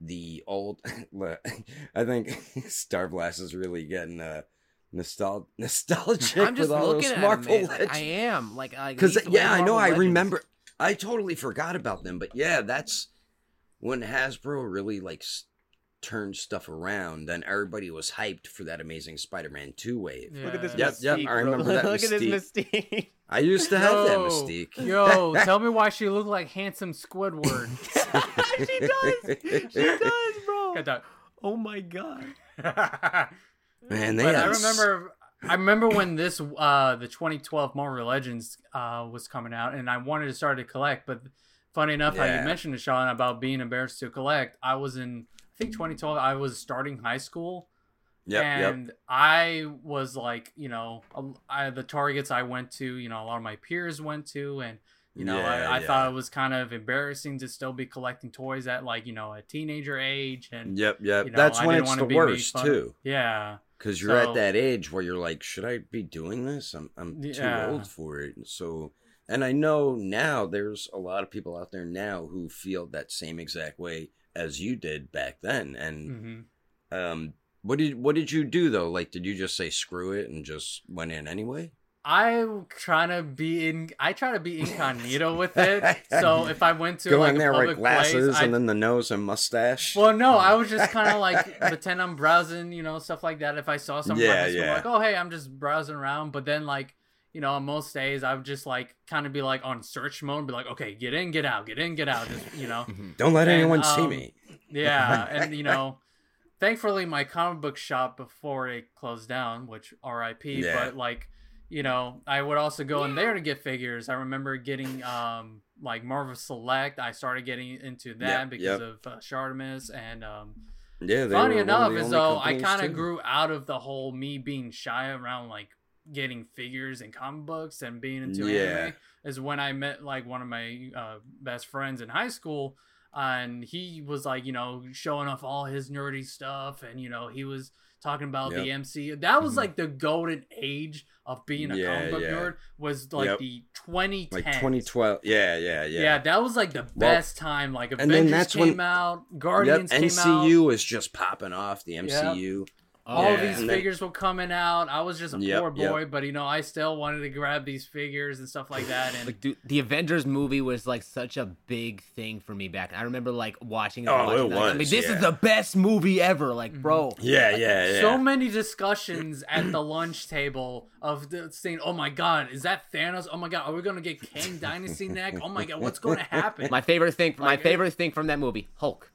the old [LAUGHS] I think [LAUGHS] Star Blast is really getting uh nostal- [LAUGHS] nostalgic I'm just with all looking those at Marvel them. Like, I am like I Because yeah, I know. Marvel I remember. I totally forgot about them, but yeah, that's when Hasbro really like s- turned stuff around. Then everybody was hyped for that Amazing Spider-Man two wave. Look at this Yep, yep, mystique. I bro. remember that [LAUGHS] Look at this Mystique. mystique. I used to have that Yo, Mystique. Yo, [LAUGHS] tell me why she looked like handsome Squidward. [LAUGHS] she does. She does, bro. Got that- Oh my god. Man, they but I remember I remember when this uh the 2012 Marvel Legends uh was coming out and I wanted to start to collect but funny enough, how you mentioned to Sean about being embarrassed to collect. I was in, I think 2012. I was starting high school, Yep, yep. and I was like, you know, I, the targets I went to, you know, a lot of my peers went to, and you know, Yeah, I, I yeah. thought it was kind of embarrassing to still be collecting toys at like you know a teenager age, and Yep, yep. you know, That's I when it's the worst too, Yeah, because you're So- at that age where you're like, should I be doing this? I'm I'm Yeah. too old for it. And So, and I know now there's a lot of people out there now who feel that same exact way as you did back then. And hmm um, what did what did you do though? Like, did you just say screw it and just went in anyway? I'm trying to be in. I try to be incognito [LAUGHS] with it. So if I went to Go like in there with glasses place, I, and then the nose and mustache. well, no, I was just kind of [LAUGHS] like pretend I'm browsing, you know, stuff like that. If I saw something, Yeah, yeah, yeah. like, oh hey, I'm just browsing around. But then like, you know, on most days I would just like kind of be like on search mode, be like, okay, get in, get out, get in, get out, just you know. Don't let and, anyone see um, me. Yeah, [LAUGHS] and you know, thankfully my comic book shop before it closed down, which R.I.P. Yeah. But like, you know, I would also go in there to get figures. I remember getting um like Marvel Select. I started getting into that Yep, because yep. of uh, Shartimus and um. Yeah, Funny were one of enough, is though I kind of grew out of the whole me being shy around like getting figures and comic books and being into Yeah. anime is when I met like one of my uh, best friends in high school, and he was like, you know, showing off all his nerdy stuff, and you know, he was talking about the Yep. MCU. That was Mhm. like the golden age of being a Yeah, comic book yeah. nerd. Was like Yep. the 2010s. like 2012. Yeah, yeah, yeah. Yeah. that was like the Well, best time. Like and Avengers then that's came when- out, Yep, Guardians came out. MCU was just popping off. The MCU. All Yeah, these and then- figures were coming out. I was just a Yep, poor yep. boy, but you know, I still wanted to grab these figures and stuff like that. And Like, dude, the Avengers movie was like such a big thing for me back. I remember like watching. It. Oh, watching it that, like, I mean, this yeah. is the best movie ever. Like, bro. Mm-hmm. Yeah, yeah, yeah. so many discussions at the lunch table of the saying, "Oh my God, is that Thanos? Oh my God, are we gonna get Kang Dynasty neck? Oh my God, what's going to happen?" My favorite thing, my Like, it- favorite thing from that movie, Hulk.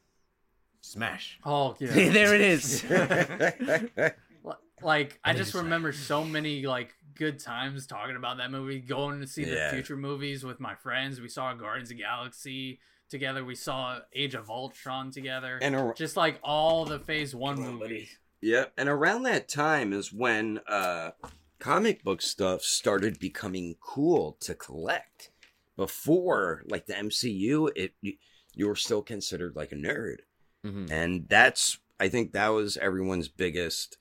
Smash. [LAUGHS] oh yeah, [LAUGHS] there it is. [LAUGHS] like I And just it's like- remember so many like good times talking about that movie, going to see Yeah. the future movies with my friends. We saw Guardians of the Galaxy together. We saw Age of Ultron together. and ar- just like all the Phase One movies. yeah, and around that time is when uh, comic book stuff started becoming cool to collect. Before, like the MCU, it you, you were still considered like a nerd. Mhm. and that's i think that was everyone's biggest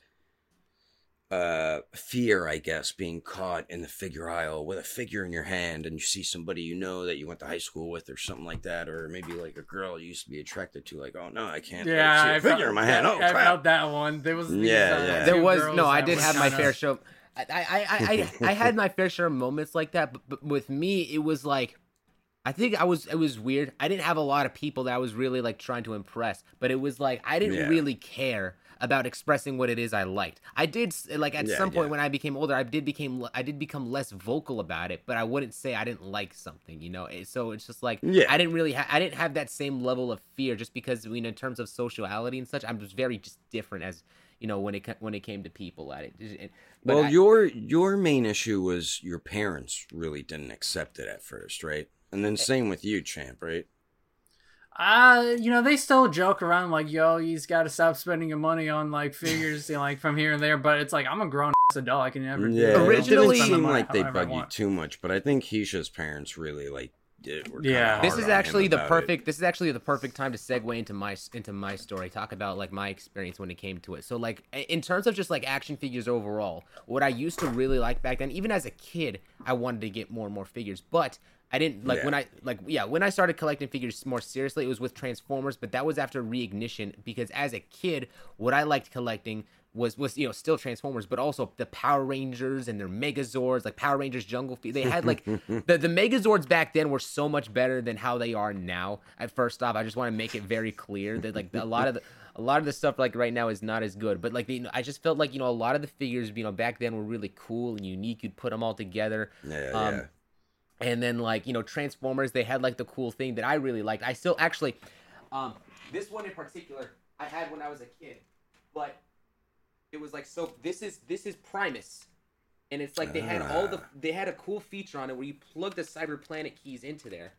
uh fear i guess being caught in the figure aisle with a figure in your hand and you see somebody you know that you went to high school with or something like that or maybe like a girl you used to be attracted to like oh no i can't Yeah, see a I figure felt, in my hand I, oh I crap felt that one. There was these, Yeah, uh, yeah. there was no i did have my fair share I, I, I, I, I had my fair share of moments like that but, but with me it was like i think i was it was weird i didn't have a lot of people that i was really like trying to impress but it was like i didn't Yeah. really care about expressing what it is i liked i did like at Yeah, some point yeah. when i became older i did became i did become less vocal about it but i wouldn't say i didn't like something you know Eh, so it's just like Yeah. i didn't really ha- i didn't have that same level of fear just because I mean, in terms of sociality and such i'm just very just different as you know when it when it came to people at it It- but well I- your your main issue was your parents really didn't accept it at first right and then same with you champ right Uh, you know, they still joke around like, "Yo, he's got to stop spending your money on like figures, you know, like from here and there." But it's like I'm a grown ass adult. I can never. yeah don't Originally- it didn't seem like they bug you too much but i think Keisha's parents really like did Yeah. this is actually the about it. perfect this is actually the perfect time to segue into my into my story talk about like my experience when it came to it so like in terms of just like action figures overall what i used to really like back then even as a kid i wanted to get more and more figures but i didn't like when i like yeah when i started collecting figures more seriously it was with transformers but that was after reignition because as a kid what i liked collecting was was you know still Transformers, but also the Power Rangers and their Megazords, like Power Rangers Jungle Fever. They had like [LAUGHS] the the Megazords back then were so much better than how they are now. At first off, I just want to make it very clear that like a lot of the a lot of the stuff like right now is not as good. But like the, I just felt like you know a lot of the figures you know back then were really cool and unique. You'd put them all together. yeah Um, yeah And then like you know Transformers, they had like the cool thing that I really liked. I still actually, um, this one in particular, I had when I was a kid, but it was like so. This is this is Primus, and it's like they had all the Ah. they had a cool feature on it where you plug the Cyber Planet keys into there,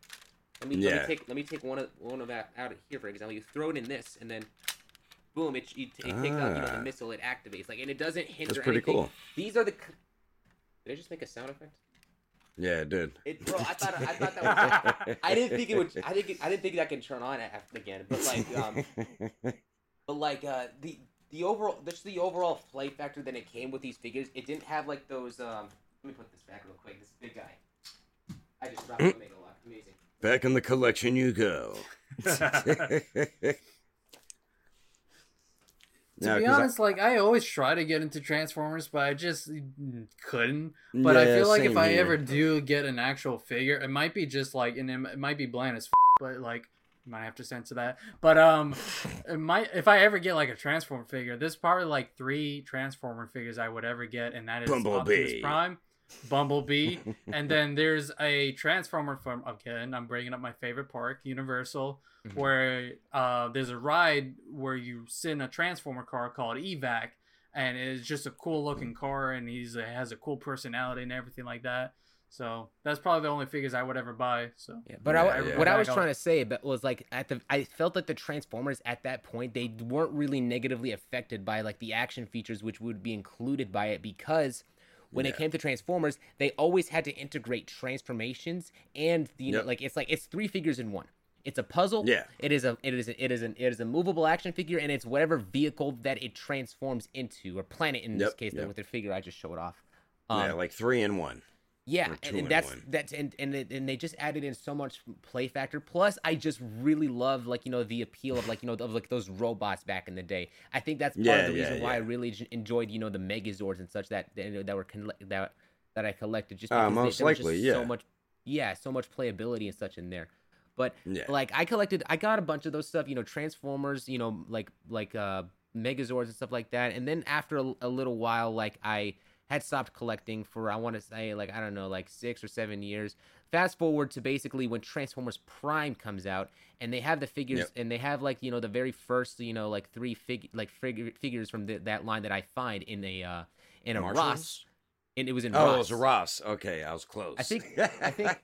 Let me, let me take let me take one of one of that out of here for example. You throw it in this, and then boom, it, it, it takes out you know the Ah. missile. It activates like, and it doesn't hinder. That's pretty anything. cool. These are the. Did I just make a sound effect? Yeah, it did. It, bro, I thought I thought that was. [LAUGHS] I didn't think it would. I think it, I didn't think that could turn on again. But like, um, [LAUGHS] but like uh, the the overall just the overall play factor that it came with these figures. It didn't have like those. Um, let me put this back real quick. This big guy. I just dropped the Omega Lock. Amazing. Back in the collection you go. [LAUGHS] To be 'cause I- honest, like I always try to get into Transformers, but I just couldn't. But I feel like if same I ever do get an actual figure, it might be just like, and it, might be bland as, f- but like, you might have to censor that. But um, it might if I ever get like a Transformer figure, there's probably like three Transformer figures I would ever get, and that is Optimus Bumblebee. Prime, Bumblebee, [LAUGHS] and then there's a Transformer from again. I'm bringing up my favorite park, Universal, Mhm. where uh, there's a ride where you sit in a Transformer car called Evac, and it's just a cool looking car, and he's uh, has a cool personality and everything like that. So that's probably the only figures I would ever buy. So Yeah, but Yeah, I, yeah. what I was Back trying to say but was like at the I felt that the Transformers at that point they weren't really negatively affected by like the action features which would be included by it because when it came to Transformers they always had to integrate transformations and the, you know like it's like it's three figures in one. It's a puzzle. Yeah. It is a it is a, it is an it is a movable action figure and it's whatever vehicle that it transforms into or planet in this case yep. with the figure I just showed off. yeah, Um, like three in one. Yeah, and, and that's that's and and they, and they just added in so much play factor. Plus, I just really love like you know the appeal of like you know of like those robots back in the day. I think that's part Yeah, of the yeah, reason why I really j- enjoyed you know the Megazords and such that that, were that that I collected just Ah, because they- most just likely, so yeah. much yeah so much playability and such in there. But Yeah. like I collected, I got a bunch of those stuff, you know, Transformers, you know, like like uh Megazords and stuff like that. And then after a, a little while, like I had stopped collecting for I want to say like I don't know, like six or seven years. Fast forward to basically when Transformers Prime comes out, and they have the figures, Yep. and they have like you know the very first you know like three fig like fig- figures from the, that line that I find in a uh in a Ross, and it was in Oh, Ross. it was a Ross. Okay, I was close. I think [LAUGHS] I think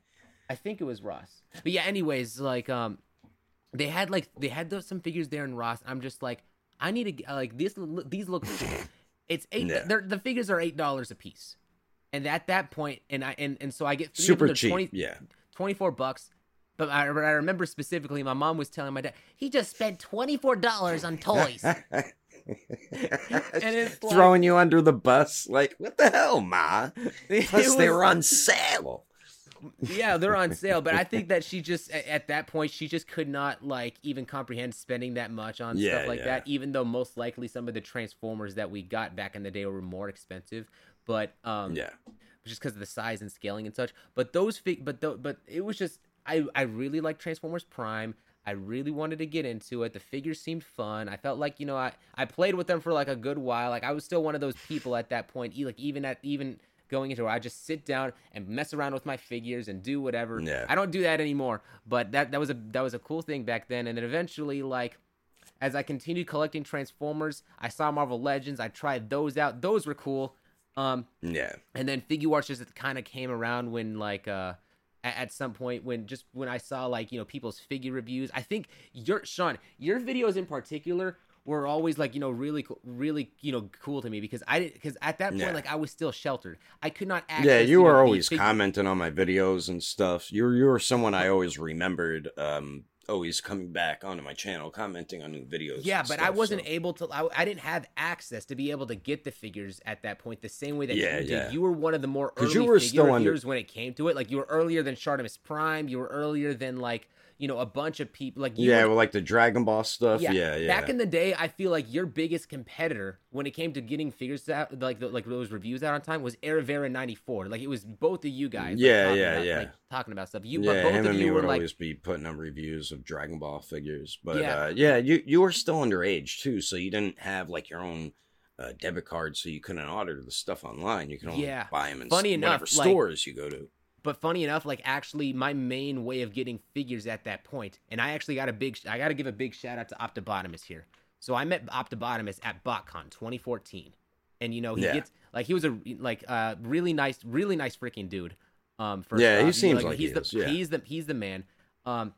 I think it was Ross. But yeah, anyways, like um they had like they had those some figures there in Ross. I'm just like I need to get like this these look [LAUGHS] it's eight they're, the figures are eight dollars a piece. And at that point and I and, and so I get three super cheap. 20 yeah. 24 bucks. But I, but I remember specifically my mom was telling my dad he just spent $24 on toys. [LAUGHS] and it's like- throwing you under the bus. Like, what the hell, ma? [LAUGHS] Plus, they were on sale. Yeah, they're on sale, but I think that she just at that point she just could not like even comprehend spending that much on Yeah, stuff like yeah. that. Even though most likely some of the Transformers that we got back in the day were more expensive, but um, Yeah. just because of the size and scaling and such. But those fig, but th- but it was just I I really like Transformers Prime. I really wanted to get into it. The figures seemed fun. I felt like you know I I played with them for like a good while. Like I was still one of those people at that point. Like even at even going into it, I just sit down and mess around with my figures and do whatever. Yeah. I don't do that anymore. But that that was a that was a cool thing back then. And then eventually like. As I continued collecting Transformers, I saw Marvel Legends. I tried those out. Those were cool. Um, Yeah. and then Figuarts just kind of came around when like uh at some point when just when I saw like you know people's figure reviews. I think your Sean, your videos in particular were always like you know really co- really you know cool to me because I didn't because at that point Yeah. like I was still sheltered. I could not access. Yeah, you know, were the always fig- commenting on my videos and stuff. You were, you were someone I always remembered, um, always coming back onto my channel, commenting on new videos. Yeah, but I wasn't so- able to. I, I didn't have access to be able to get the figures at that point the same way that Yeah, you did. yeah. You were one of the more early you were figure still under- when it came to it. Like you were earlier than Shartimus Prime. You were earlier than like you know a bunch of people. Like you Yeah, well, like the Dragon Ball stuff. yeah, Yeah, yeah. Back in the day, I feel like your biggest competitor when it came to getting figures out, like the, like those reviews out on time, was Aravera '94. Like it was both of you guys. Yeah, talking yeah, about, yeah. like, talking about stuff. You, yeah, but both him of and me you were would like, always be putting up reviews of Dragon Ball figures. But Yeah. uh, yeah, you you were still underage too, so you didn't have like your own uh, debit card, so you couldn't order the stuff online. You can only Yeah. buy them in Funny s- enough, whatever like- stores you go to. But funny enough, like actually, my main way of getting figures at that point, and I actually got a big, I got to give a big shout out to Optibotimus here. So I met Optibotimus at BotCon 2014, and you know he Yeah. gets like he was a like uh really nice, really nice freaking dude. Um, first Yeah, he off, seems like, like he's he the yeah. he's the he's the man. Um,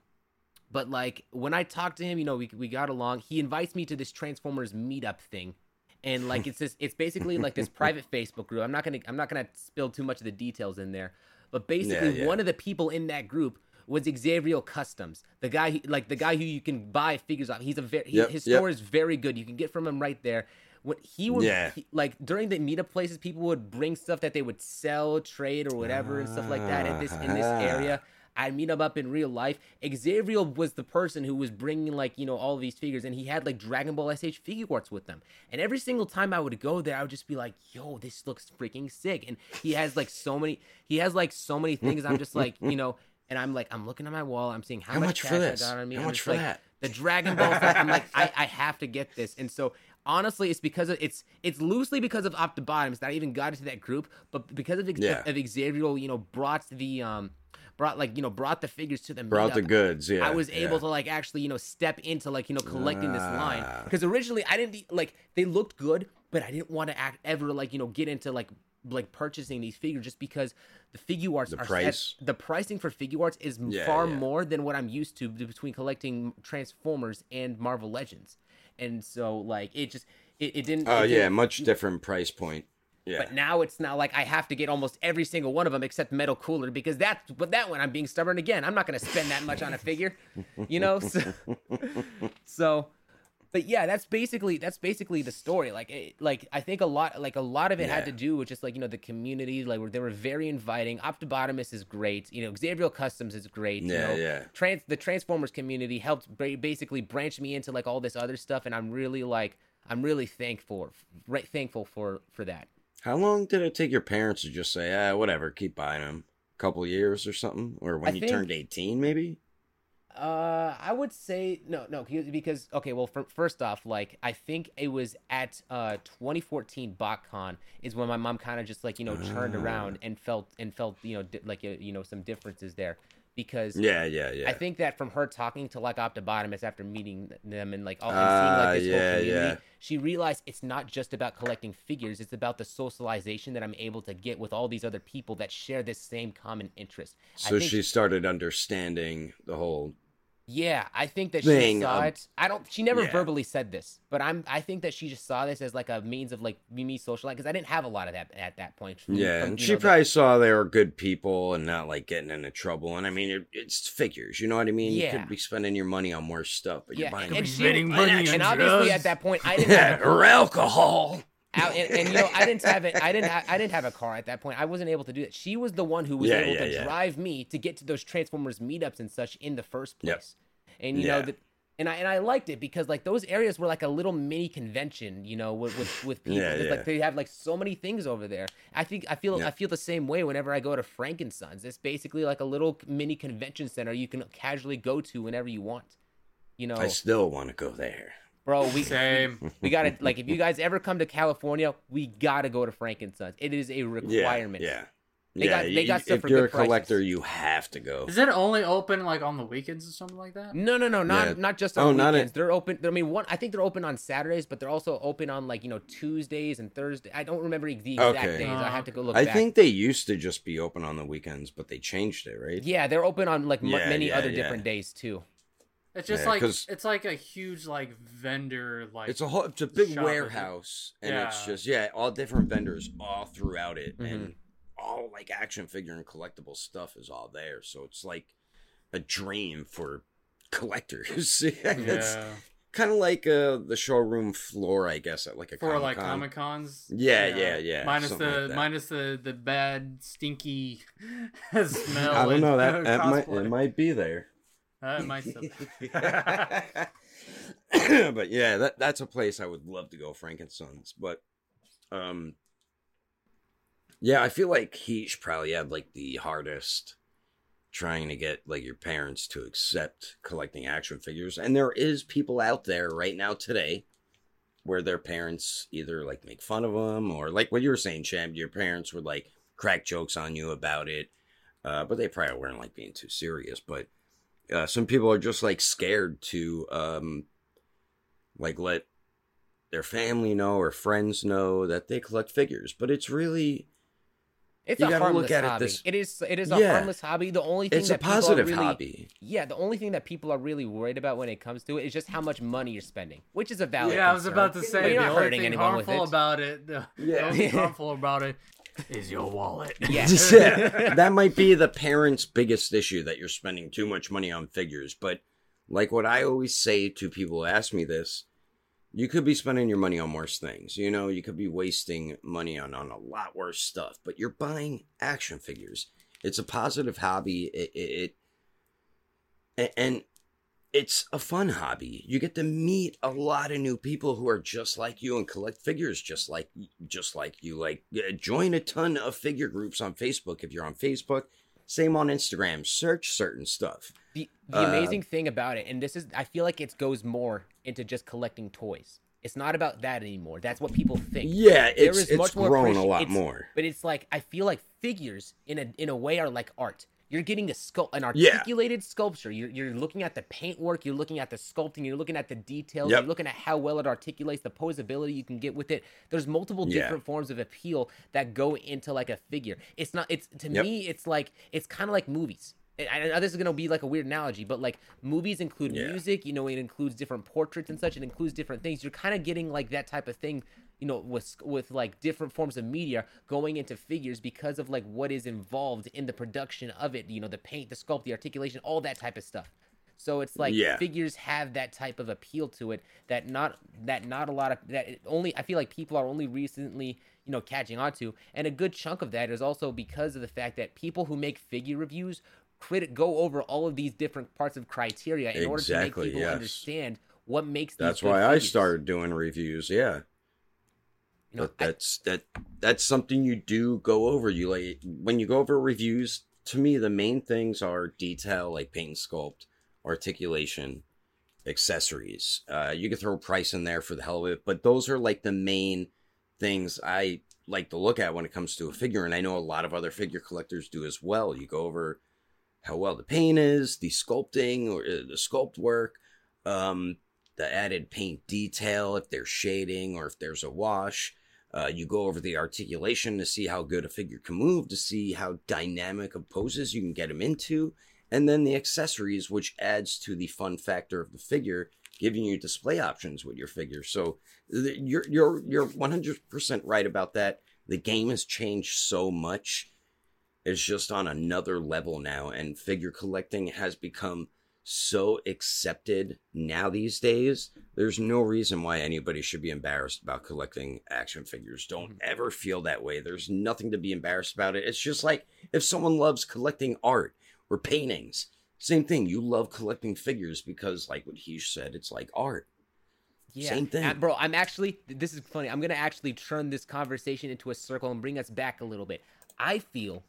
but like when I talked to him, you know, we we got along. He invites me to this Transformers meetup thing, and like it's this, it's basically like this [LAUGHS] private Facebook group. I'm not gonna I'm not gonna spill too much of the details in there, but basically Yeah, yeah. one of the people in that group was Xavier Customs, the guy who, like the guy who you can buy figures off. He's a very he, Yep, his yep. store is very good. You can get from him right there. When he would Yeah. he- like during the meetup places, people would bring stuff that they would sell, trade, or whatever, and stuff like that in this in this Ah. area. I'd meet him up in real life. Xavier was the person who was bringing like you know all of these figures, and he had like Dragon Ball SH Figuarts with them. And every single time I would go there, I would just be like, "Yo, this looks freaking sick!" And he has like so many, he has like so many things. I'm just like, you know, and I'm like, I'm looking at my wall, I'm seeing how, How much, much for this? I got on me. How I'm much for like, that? The Dragon Ball. I'm like, I, I have to get this, and so honestly, it's because of it's it's loosely because of Optibotimus that I even got into that group, but because of, Yeah. of Xavier, you know, brought the um brought like you know brought the figures to the Brought the goods. Yeah, I was yeah. able to like actually you know step into like you know collecting this line Ah. because originally I didn't like they looked good, but I didn't want to act ever like you know get into like like purchasing these figures just because the Figuarts The are price. the pricing for Figuarts is Yeah, far yeah. more than what I'm used to between collecting Transformers and Marvel Legends, and so like it just it, it didn't. Oh it yeah, didn't- much different price point. Yeah. But now it's not like I have to get almost every single one of them except Metal Cooler because that's but that one I'm being stubborn again. I'm not going to spend that much on a figure, you know. [LAUGHS] So, so, but yeah, that's basically that's basically the story. Like, it, like I think a lot like a lot of it had to do with just like you know the community. Like where they were very inviting. Optibotimus is great. You know, Xavier Customs is great. you Yeah, know, yeah. Trans the Transformers community helped ba- basically branch me into like all this other stuff, and I'm really like I'm really thankful right thankful for for that. How long did it take your parents to just say, ah, whatever, keep buying them? A couple years or something, or when I you think- turned eighteen, maybe? Uh, I would say no, no, because- okay. Well, fir- first off, like I think it was at uh 2014 BotCon is when my mom kind of just like you know turned Ah. around and felt and felt you know di- like uh, you know some differences there because Yeah, yeah, yeah. I think that from her talking to like Optibotimus after meeting them and like all and Ah, seeing like this yeah, whole community, yeah. she realized it's not just about collecting figures; it's about the socialization that I'm able to get with all these other people that share this same common interest. So she started understanding the whole. Yeah, I think that thing she saw of- it. I don't. She never Yeah. verbally said this, but I'm. I think that she just saw this as like a means of like me me socializing because I didn't have a lot of that at that point. from- Yeah, from, and she know, the- probably saw they were good people and not like getting into trouble. And I mean, it, it's figures, you know what I mean? Yeah. You could be spending your money on worse stuff, but yeah, you're buying and, and be she spending money and, and obviously at that point I [LAUGHS] didn't yeah, have a, or alcohol. Out, and, and you know I didn't have it. I didn't. Ha- I didn't have a car at that point. I wasn't able to do that. She was the one who was Yeah, able yeah, to yeah. drive me to get to those Transformers meetups and such in the first place. Yep. And you know that. And I, and I liked it because like those areas were like a little mini convention, you know, with with, with people. Like they have like so many things over there. I think I feel. I feel the same way whenever I go to Frankensons. It's basically like a little mini convention center you can casually go to whenever you want. You know, I still want to go there. Bro, we Same. we got to like if you guys ever come to California, we got to go to Frankensons. It is a requirement. yeah. yeah. They yeah, got- they you- got stuff if for you're good a collector, prices. you have to go. Is it only open like on the weekends or something like that? No, no, no, not Yeah. not just Oh, on not weekends. it- They're open. I mean, one. I think they're open on Saturdays, but they're also open on like you know Tuesdays and Thursdays. I don't remember the exact Okay. days. I have to go look. I back. think they used to just be open on the weekends, but they changed it, right? Yeah, they're open on like m- many yeah, other yeah. different days too. It's just Yeah, like it's like a huge like vendor like It's a whole, it's a big shop, warehouse, and it's just yeah, all different vendors all throughout it, Mm-hmm. and all like action figure and collectible stuff is all there. So it's like a dream for collectors. [LAUGHS] it's yeah kind of like uh, the showroom floor, I guess, at like a for like Comic-Con. Comic Cons. Yeah, yeah, yeah, Minus something the like minus the the bad stinky smell. [LAUGHS] I don't know that [LAUGHS] that might it might be there. It might still but yeah, that that's a place I would love to go, Frankenstein's. But um yeah, I feel like Heesh probably had like the hardest trying to get like your parents to accept collecting action figures. And there is people out there right now today where their parents either like make fun of them or like what you were saying, Champ, your parents would like crack jokes on you about it. Uh, but they probably weren't like being too serious. But uh, some people are just like scared to um, like let their family know or friends know that they collect figures. But it's really It's You a harmless look at it hobby. this- It is. It is a Yeah. harmless hobby. The only thing It's a that people are positive really, hobby. Yeah, the only thing that people are really worried about when it comes to it is just how much money you're spending, which is a valid. yeah, I was about to But say you're the not only hurting thing anyone with harmful it. about it. The, Yeah. the only [LAUGHS] harmful about it is your wallet. [LAUGHS] Yeah. yeah, that might be the parents' biggest issue that you're spending too much money on figures. But like what I always say to people who ask me this, you could be spending your money on worse things. You know, you could be wasting money on on a lot worse stuff. But you're buying action figures. It's a positive hobby. It, it, it and it's a fun hobby. You get to meet a lot of new people who are just like you and collect figures just like just like you. Like uh, join a ton of figure groups on Facebook if you're on Facebook. Same on Instagram. Search certain stuff. The, the Uh, amazing thing about it, and this is, I feel like it goes more into just collecting toys. It's not about that anymore. That's what people think. Yeah, There it's is it's much more grown a lot more. But it's like I feel like figures in a in a way are like art. You're getting a sculpt, an Yeah. articulated sculpture. You're, you're looking at the paintwork. You're looking at the sculpting. You're looking at the details. Yep. You're looking at how well it articulates the posability you can get with it. There's multiple Yeah. different forms of appeal that go into like a figure. It's not. It's to Yep. me. It's like it's kind of like movies. I know this is gonna be like a weird analogy, but like movies include Yeah. music. You know, it includes different portraits and such. It includes different things. You're kind of getting like that type of thing you know with with like different forms of media going into figures because of like what is involved in the production of it you know the paint the sculpt the articulation all that type of stuff so it's like Yeah. figures have that type of appeal to it that not that not a lot of that only I feel like people are only recently you know catching on to and a good chunk of that is also because of the fact that people who make figure reviews crit go over all of these different parts of criteria in order to make people yes. understand what makes these That's why I started doing reviews. Yeah. You know but I- that's that that's something you do go over. You like when you go over reviews to me the main things are detail like paint and sculpt articulation accessories. Uh you can throw price in there for the hell of it but those are like the main things i like to look at when it comes to a figure and i know a lot of other figure collectors do as well. You go over how well the paint is the sculpting or uh, the sculpt work um the added paint detail if there's shading or if there's a wash uh, you go over the articulation to see how good a figure can move, to see how dynamic of poses you can get him into, and then the accessories, which adds to the fun factor of the figure, giving you display options with your figure. So you're you're you're 100% right about that. The game has changed so much. It's just on another level now, and figure collecting has become so accepted now these days. There's no reason why anybody should be embarrassed about collecting action figures. Don't ever feel that way. There's nothing to be embarrassed about it. It's just like if someone loves collecting art or paintings, same thing. You love collecting figures because, like what he said, it's like art. Yeah, Same thing. Uh, bro. I'm actually. This is funny. I'm gonna actually turn this conversation into a circle and bring us back a little bit. I feel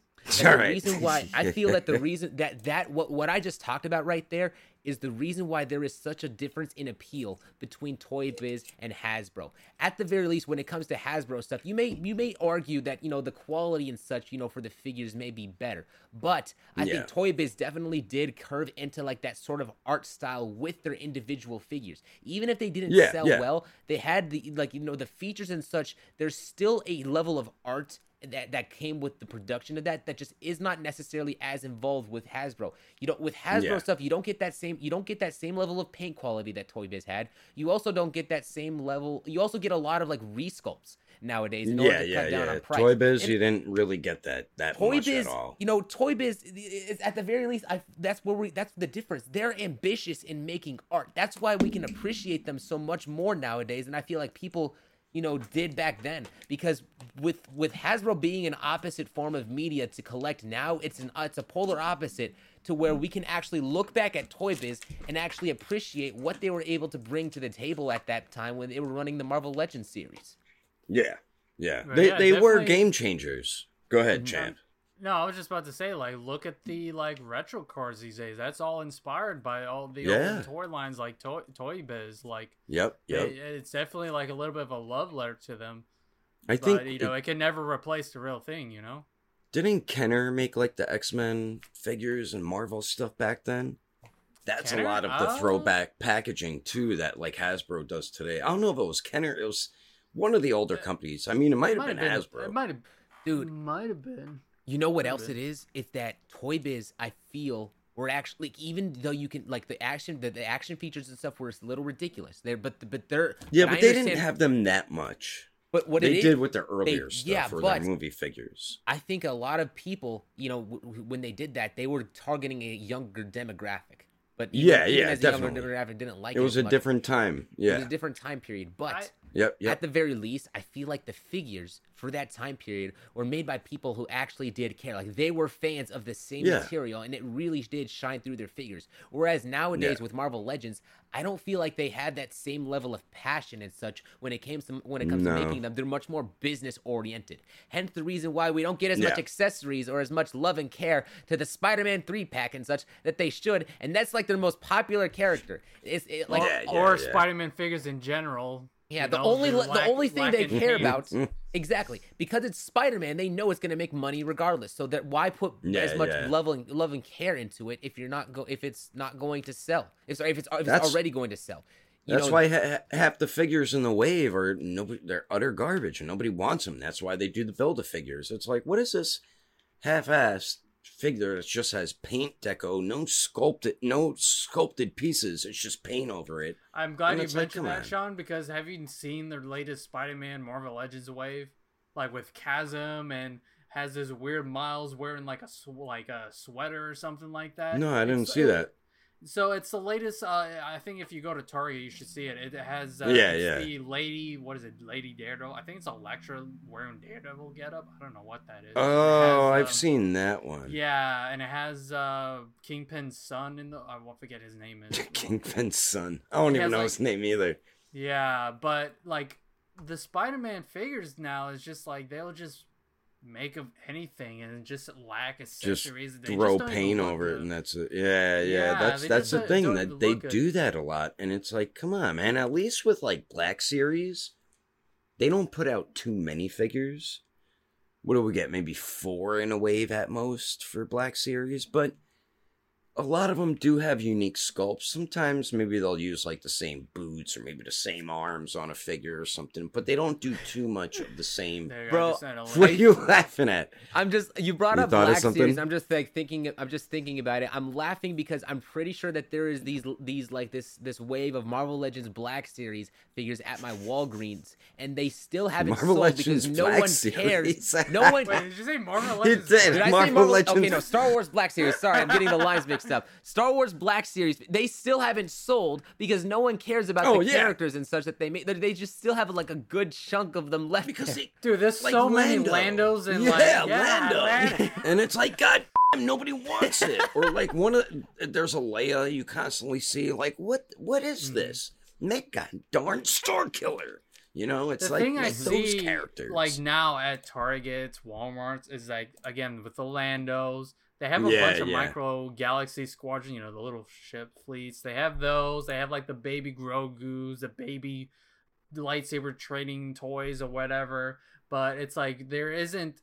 All the right. reason why I [LAUGHS] feel that the reason that that what what I just talked about right there is the reason why there is such a difference in appeal between Toy Biz and Hasbro. At the very least, when it comes to Hasbro stuff, you may you may argue that you know the quality and such, you know, for the figures may be better, but I Yeah. think Toy Biz definitely did curve into like that sort of art style with their individual figures. Even if they didn't Yeah, sell yeah. well, they had the like you know the features and such. There's still a level of art that that came with the production of that that just is not necessarily as involved with Hasbro. You don't with Hasbro Yeah. stuff, you don't get that same you don't get that same level of paint quality that Toy Biz had. You also don't get that same level. You also get a lot of like resculpts nowadays in order Yeah, to yeah, cut down yeah. on price. Toy Biz, And- you didn't really get that that Toy much Biz, at all. you know, Toy Biz is at the very least. I that's where we that's the difference. They're ambitious in making art. That's why we can appreciate them so much more nowadays. And I feel like people, you know, did back then because with with Hasbro being an opposite form of media to collect now, it's an it's a polar opposite to where we can actually look back at Toy Biz and actually appreciate what they were able to bring to the table at that time when they were running the Marvel Legends series. Yeah, yeah. Right, They yeah, they were game changers. Go ahead, mm-hmm. champ. No, I was just about to say, like, look at the like retro cars these days. That's all inspired by all the Yeah. old toy lines, like Toy Toy Biz. Like, Yep, yep. it- it's definitely like a little bit of a love letter to them. I But think you know, it can never replace the real thing. You know. Didn't Kenner make like the X Men figures and Marvel stuff back then? That's Kenner? a lot of the Oh. throwback packaging too that like Hasbro does today. I don't know if it was Kenner, it was one of the older uh, companies. I mean, it might have been, Hasbro. It might have, Dude. Might have been. You know what Could've else been. it is? It's that Toy Biz. I feel were actually like, even though you can like the action, the, the action features and stuff were a little ridiculous. They're but but they're Yeah, I but they didn't have them that much. But what they it is, did with their earlier stuff yeah, for but- their movie figures. I think a lot of people, you know, w- w- when they did that, they were targeting a younger demographic. But even, Yeah, even yeah, as a younger definitely. demographic didn't like It it. was a much. different time. Yeah, It was a different time period, but. I- Yep. Yep. At the very least, I feel like the figures for that time period were made by people who actually did care. Like they were fans of the same Yeah. material, and it really did shine through their figures. Whereas nowadays Yeah. with Marvel Legends, I don't feel like they had that same level of passion and such when it came to when it comes No. to making them. They're much more business oriented. Hence the reason why we don't get as much accessories or as much love and care to the Spider-Man three pack and such that they should. And that's like their most popular character. It's it, like Yeah, or yeah. Spider-Man figures in general. Yeah, the only they're the only thing they care about [LAUGHS] exactly because it's Spider-Man, they know it's going to make money regardless. So that why put Yeah, as much yeah. love and love and care into it if you're not go if it's not going to sell. If sorry, if it's, if it's already going to sell. You That's know, why ha- half the figures in the wave are nobody. They're utter garbage, and nobody wants them. That's why they do the build a figures. It's like, what is this half-assed figure that just has paint deco, no sculpted, no sculpted pieces. It's just paint over it. I'm glad And you it's like, mentioned that, on. Sean, because have you seen their latest Spider-Man Marvel Legends wave, like with Chasm and has this weird Miles wearing like a sw- like a sweater or something like that? No, I didn't It's- see it- that. So it's the latest. Uh, I think if you go to Target, you should see it. It has uh, Yeah, yeah. the lady. What is it? Lady Daredevil. I think it's Elektra wearing Daredevil getup. I don't know what that is. Oh, has, I've um, seen that one. Yeah, and it has uh Kingpin's son in the. I won't forget his name is. [LAUGHS] Kingpin's son. I don't He even has, know like- his name either. Yeah, but like the Spider-Man figures now is just like they'll just make of anything and just lack Just accessories. They throw don't paint over it, and that's it. Yeah, yeah. Yeah, that's that's the thing that they good. do that a lot, and it's like, come on, man. At least with like Black Series, they don't put out too many figures. What do we get? Maybe four in a wave at most for Black Series, but a lot of them do have unique sculpts. Sometimes maybe they'll use like the same boots or maybe the same arms on a figure or something, but they don't do too much of the same. There you go, Bro, I just said a What are you [LAUGHS] laughing at? I'm just you brought You up Black Series. I'm just like thinking. I'm just thinking about it. I'm laughing because I'm pretty sure that there is these these like this this wave of Marvel Legends Black Series figures at my Walgreens, and they still haven't Marvel sold Legends because no Black one cares. [LAUGHS] No one. Wait, did you say Marvel He Legends? did. Did I say Marvel Marvel? Legends- Okay, no, Star Wars Black Series. Sorry, I'm getting the lines mixed up. Star Wars Black Series. They still haven't sold because no one cares about Oh, the yeah. characters and such that they made. They just still have like a good chunk of them left. Because there. they, Dude, there's like so many Landos and yeah, like yeah, Lando. Lando. [LAUGHS] and it's like God, damn, nobody wants it. or like one of there's a Leia you constantly see. Like what? What Mm-hmm. is this? Make God darn Star Killer. You know, it's the like, thing I those see, characters. like now at Targets, WalMarts, is like again with the Landos. They have a Yeah, bunch of yeah. micro Galaxy Squadron, you know, the little ship fleets. They have those. They have like the baby Grogu's, the baby lightsaber training toys or whatever. But it's like there isn't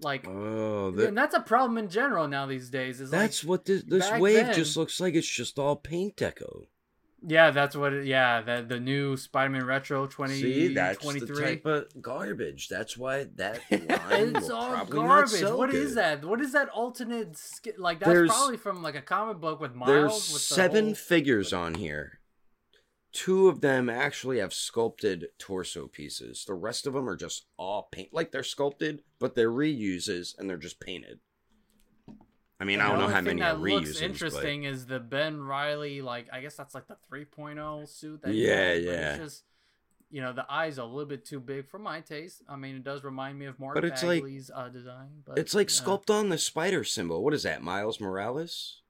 like, oh, and that's a problem in general now these days. Is that's like, what this this wave then- just looks like. It's just all paint deco. Yeah, that's what. It, yeah, the the new Spider-Man Retro twenty See, that's twenty the type of garbage. That's why that [LAUGHS] line It's will all probably not garbage. sell What is good. that? What is that alternate? Sk- like that's There's- probably from like a comic book with Miles. There's with the seven whole- figures on here. Two of them actually have sculpted torso pieces. The rest of them are just all paint, like they're sculpted, but they're reuses and they're just painted. I mean, I don't know how many that looks interesting is the Ben Reilly. Like I guess that's like the 3.0 suit. That Yeah, but yeah. It's just you know the eyes are a little bit too big for my taste. I mean, it does remind me of Mark But it's like- Bagley's uh, design. But But it's like yeah. sculpt on the spider symbol. What is that? Miles Morales?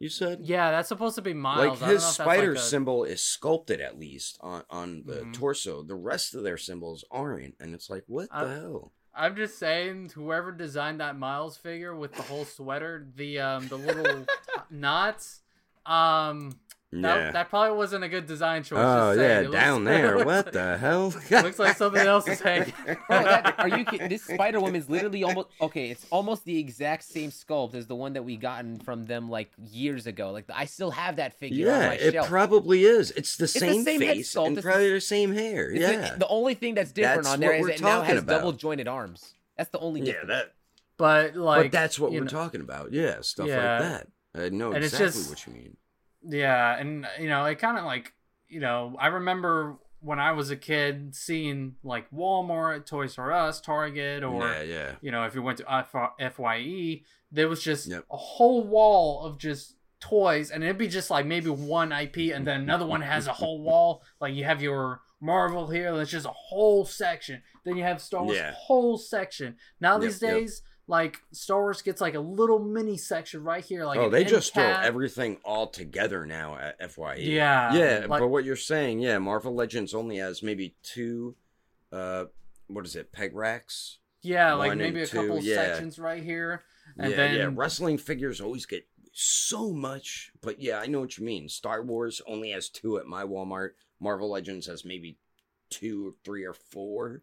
You said? Yeah, that's supposed to be Miles. like I don't his know if that's spider like a- symbol is sculpted at least on on the Mhm. torso. The rest of their symbols aren't, and it's like, what I- the hell? I'm just saying, whoever designed that Miles figure with the whole sweater, the um, the little [LAUGHS] knots, um, that, Yeah. that probably wasn't a good design choice. oh just yeah. It down looks- there. looks [LAUGHS] What like- the hell? [LAUGHS] looks like something else is hanging. [LAUGHS] Bro, that, are you kidding? This Spider Woman is literally almost okay. It's almost the exact same sculpt as the one that we gotten from them like years ago. Like I still have that figure on Yeah, it shelf. probably is. It's the the same, same face sculpt, and it's probably the same hair. Yeah, the, the only thing that's different That's on there what is we're it now has about. double jointed arms. That's the only thing. yeah. difference. That But like, but that's what we're know- talking about. Yeah, stuff Yeah. like that. I know And it's exactly just- what you mean. Yeah, and you know, it kind of like you know, I remember when I was a kid seeing like Walmart, Toys R Us, Target, or yeah, yeah. you know, if you went to F- FYE, there was just Yep. a whole wall of just toys, and it'd be just like maybe one IP, and then another one has a whole wall. [LAUGHS] Like you have your Marvel here, that's just a whole section. Then you have Star Wars, Yeah. whole section. Now Yep, these yep. Like Star Wars gets like a little mini section right here. Like oh, they just throw everything all together now at FYE. Yeah, Yeah, like- but what you're saying, yeah, Marvel Legends only has maybe two uh what is it, peg racks? Yeah, like maybe a and couple yeah. sections right here. And yeah, then yeah. Wrestling figures always get so much. But yeah, I know what you mean. Star Wars only has two at my Walmart. Marvel Legends has maybe two or three or four.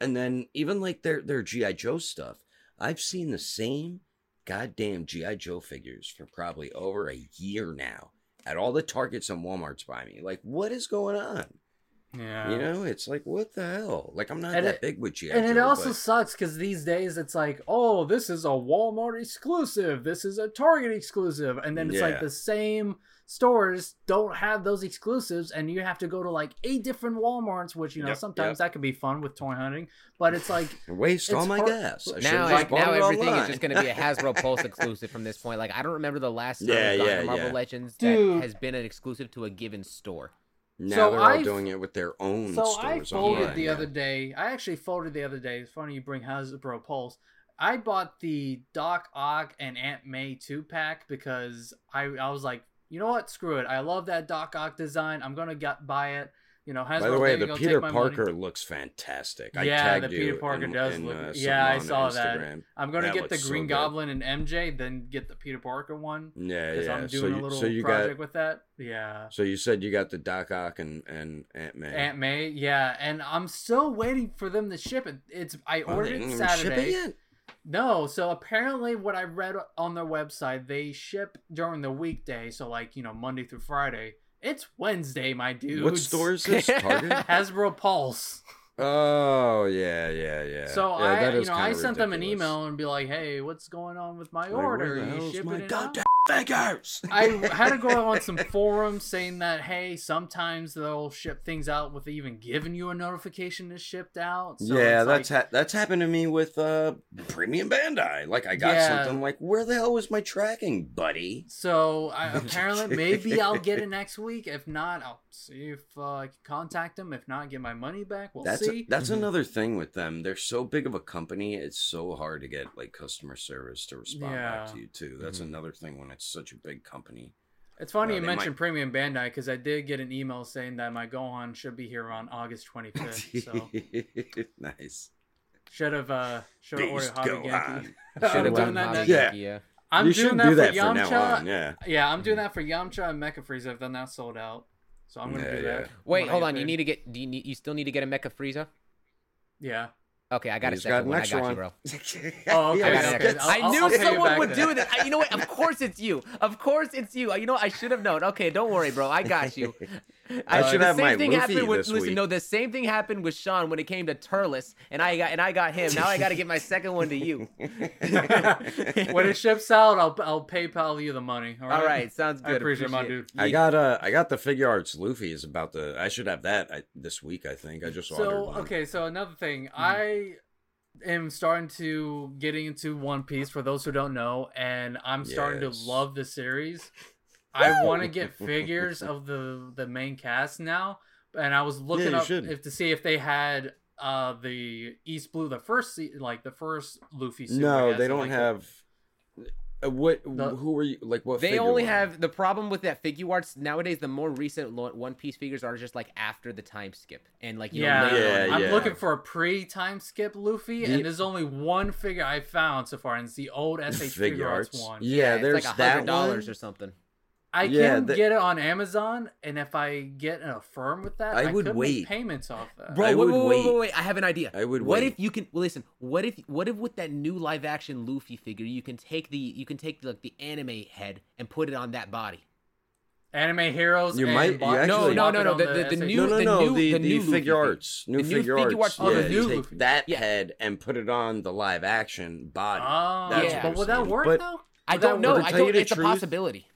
And then even like their their G.I. Joe stuff. I've seen the same goddamn G.I. Joe figures for probably over a year now. At all the Targets and Walmarts by me. Like, what is going on? Yeah. You know, it's like, what the hell? Like, I'm not And that it- big with you. and it also but- sucks because these days it's like, oh, this is a Walmart exclusive. This is a Target exclusive. And then it's like the same stores don't have those exclusives, and you have to go to like eight different Walmarts, which, you know, Yep, sometimes yep. that can be fun with toy hunting. But it's like, [LAUGHS] waste all my hard- gas. I now, like, now it everything is just going to be a Hasbro [LAUGHS] Pulse exclusive from this point. Like I don't remember the last time Yeah, yeah, Marvel yeah. Legends Dude. that has been an exclusive to a given store. Now So they're all I've- doing it with their own So I stores folded online the other day. I actually folded the other day. It's funny you bring Hasbro Pulse. I bought the Doc Ock and Aunt May two pack because I I was like, you know what, screw it. I love that Doc Ock design. I'm gonna get buy it. You know, Hasbro. By the way, the Peter my money. Parker looks fantastic. I Yeah, tagged the Peter Parker in- does in, look- uh, yeah, I saw that. I'm gonna That get the so Green good. Goblin and MJ, then get the Peter Parker one Yeah, because yeah. I'm so doing you, a little so you project got with that. Yeah. so you said you got the Doc Ock and and Aunt May. Aunt May, yeah, and I'm still waiting for them to ship it. It's I Oh, ordered it Saturday. it? No, so apparently what I read on their website, they ship during the weekday, so like, you know, Monday through Friday. It's Wednesday, my dude. What store is [LAUGHS] this? Target. Hasbro Pulse. oh yeah, yeah, yeah. So Yeah, I, you know, I sent them an email and be like, "Hey, what's going on with my Like, order? You shipping it out?" goddamn figures? I had to go on some forums saying that hey, sometimes they'll ship things out with even giving you a notification it's shipped out. So yeah, that's like, ha- that's happened to me with uh Premium Bandai. Like I got Yeah. something like, where the hell was my tracking, buddy? So I, [LAUGHS] apparently, maybe I'll get it next week. If not, I'll see if uh, I can contact them. If not, get my money back. We'll that's see. that's another thing with them. They're so big of a company. It's so hard to get like customer service to respond back to you too. That's Mhm. another thing when it's such a big company. it's funny uh, you mentioned might- Premium Bandai because I did get an email saying that my Gohan should be here on August 25th. [LAUGHS] so nice. should have uh should have ordered Beast Hobby Gohan. Genki. [LAUGHS] Should have done that next. Yeah. Yeah. I'm you doing should that do for that Yamcha. from now on. Yeah. Yeah, I'm doing that for Yamcha and Mecha Frieza. If they're not sold out, so I'm gonna Yeah, do yeah. that. Wait, hold get on. You need to get. Do you need? You still need to get a Mecha Frieza? Yeah. Okay, I got a second got one. I extra got you, one. bro. [LAUGHS] Oh, okay, I, got okay. I'll- I I'll- knew I'll someone would do this. I, you know what? Of course it's you. Of course it's you. You know what? I should have known. Okay, don't worry, bro. I got you. [LAUGHS] I should the have same my thing Luffy happened with this listen. week. No, the same thing happened with Sean when it came to Turles, and I got and I got him. Now I got to get my second one to you. [LAUGHS] when it ships out, I'll I'll PayPal you the money. All right. All right, sounds good. I appreciate, my dude. I got uh I got the Figuarts Luffy is about the I should have that I, this week I think I just ordered So okay, so another thing, Hmm. I am starting to getting into One Piece for those who don't know, and I'm starting Yes. to love the series. I want to get [LAUGHS] figures of the the main cast now, and I was looking you up should. if to see if they had uh the East Blue, the first se- like the first Luffy suit. No, they don't like, have. Uh, what? The- who are you? Like what? They only have the problem with that Figuarts nowadays. The more recent One Piece figures are just like after the time skip and like you know, Yeah, later Yeah. I'm yeah. looking for a pre-time skip Luffy, The- and there's only one figure I found so far, and it's the old SH Figure Figure Arts arts. one. Yeah, it's there's like a hundred dollars or something. I Yeah, can the- get it on Amazon, and if I get an affirm with that, I I, would could wait. make payments off that. Bro, I wait, would wait, wait, wait, wait. wait, I have an idea. I would wait. What wait. if you can well, listen? What if what if with that new live action Luffy figure, you can take the you can take like the anime head and put it on that body? Anime Heroes. You and might- you actually- No, bought no, no, on the- the- the new- no, no, the no. new- the the the new figure Luffy arts, new The new figure figure arts. arts- Oh, the new you take Luffy. that Yeah. head and put it on the live action body. Oh, That's what but you're would that work But- though? I don't know. I To tell you don't. It's a possibility.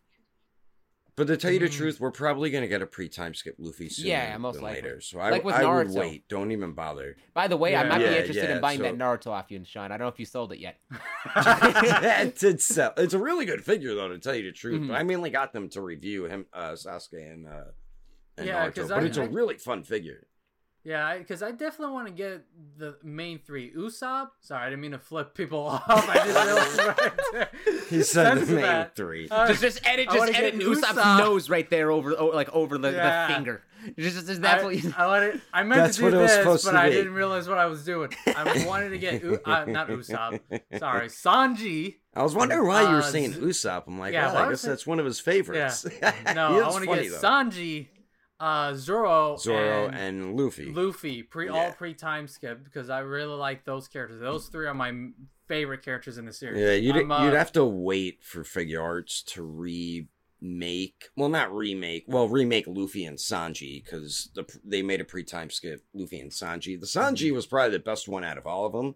But to tell you the Mm. truth, we're probably gonna get a pre-time skip Luffy sooner Yeah, most than likely. later. So I, Like with I would Naruto. wait. Don't even bother. By the way, I Yeah. might Yeah, be interested yeah, in buying so- that Naruto off you and Sean. I don't know if you sold it yet. [LAUGHS] [LAUGHS] it did sell. It's a really good figure, though, to tell you the truth. Mhm. But I mainly got them to review him, uh, Sasuke and uh, and Yeah, Naruto. 'cause But I- it's a I- really fun figure. Yeah, because I, definitely want to get the main three. Usopp. Sorry, I didn't mean to flip people [LAUGHS] off. I just realized [LAUGHS] right. He said the main that. three. Uh, just just edit just edit get Usopp's Usopp. nose right there over oh, like over the, Yeah. the finger. Just, just that's I, what you. I, wanted, I meant That's to do what it was this, supposed but to I didn't realize what I was doing. I [LAUGHS] wanted to get U- uh, not Usopp. Sorry, Sanji. I was wondering why you were Uh, saying Z- Usopp. I'm like, Yeah, well, I guess it- that's one of his favorites. No, I want to funny, get though. Sanji, uh, Zoro, Zoro and, and Luffy. Luffy. Pre Yeah. all pre time skip because I really like those characters. Those three are my favorite characters in the series. Yeah, you'd uh, you'd have to wait for Figuarts to remake. Well, not remake. Well, remake Luffy and Sanji because the they made a pre-time skip Luffy and Sanji. The Sanji was probably the best one out of all of them.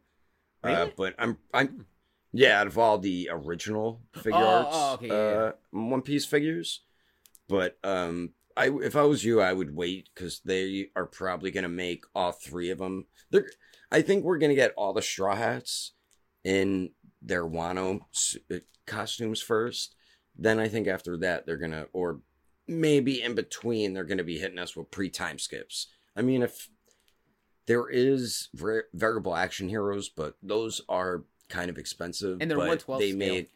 Uh, Really? but I'm I'm yeah, out of all the original figure Oh, arts, oh, okay, yeah, uh, One Piece figures. But um, I if I was you, I would wait because they are probably gonna make all three of them. They're I think we're gonna get all the Straw Hats in their Wano uh, costumes first. Then I think after that they're gonna, or maybe in between, they're gonna be hitting us with pre-time skips. I mean, if there is variable action heroes, but those are kind of expensive. And they're but 112 They scale. made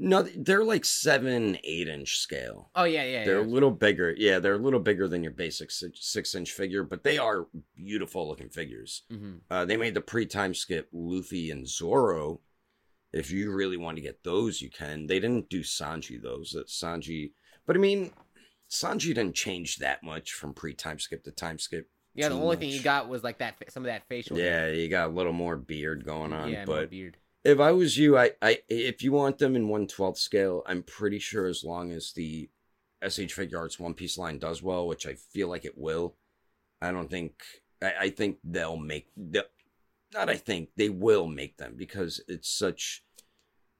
no, they're like seven, eight inch scale. Oh yeah, yeah, yeah. They're yeah. a little bigger. Yeah, they're a little bigger than your basic six, six inch figure, but they are beautiful looking figures. hmm Uh, they made the pre-time skip Luffy and Zoro. If you really want to get those, you can. They didn't do Sanji those. That Sanji, but I mean, Sanji didn't change that much from pre-time skip to time skip. Yeah, the only thing you much. got was like that, some of that facial. hair. Yeah, you got a little more beard going on. yeah, more but beard. If I was you, I, I if you want them in one twelfth scale, I'm pretty sure as long as the SH Figuarts One Piece line does well, which I feel like it will, I don't think I, I think they'll make the not I think they will make them because it's such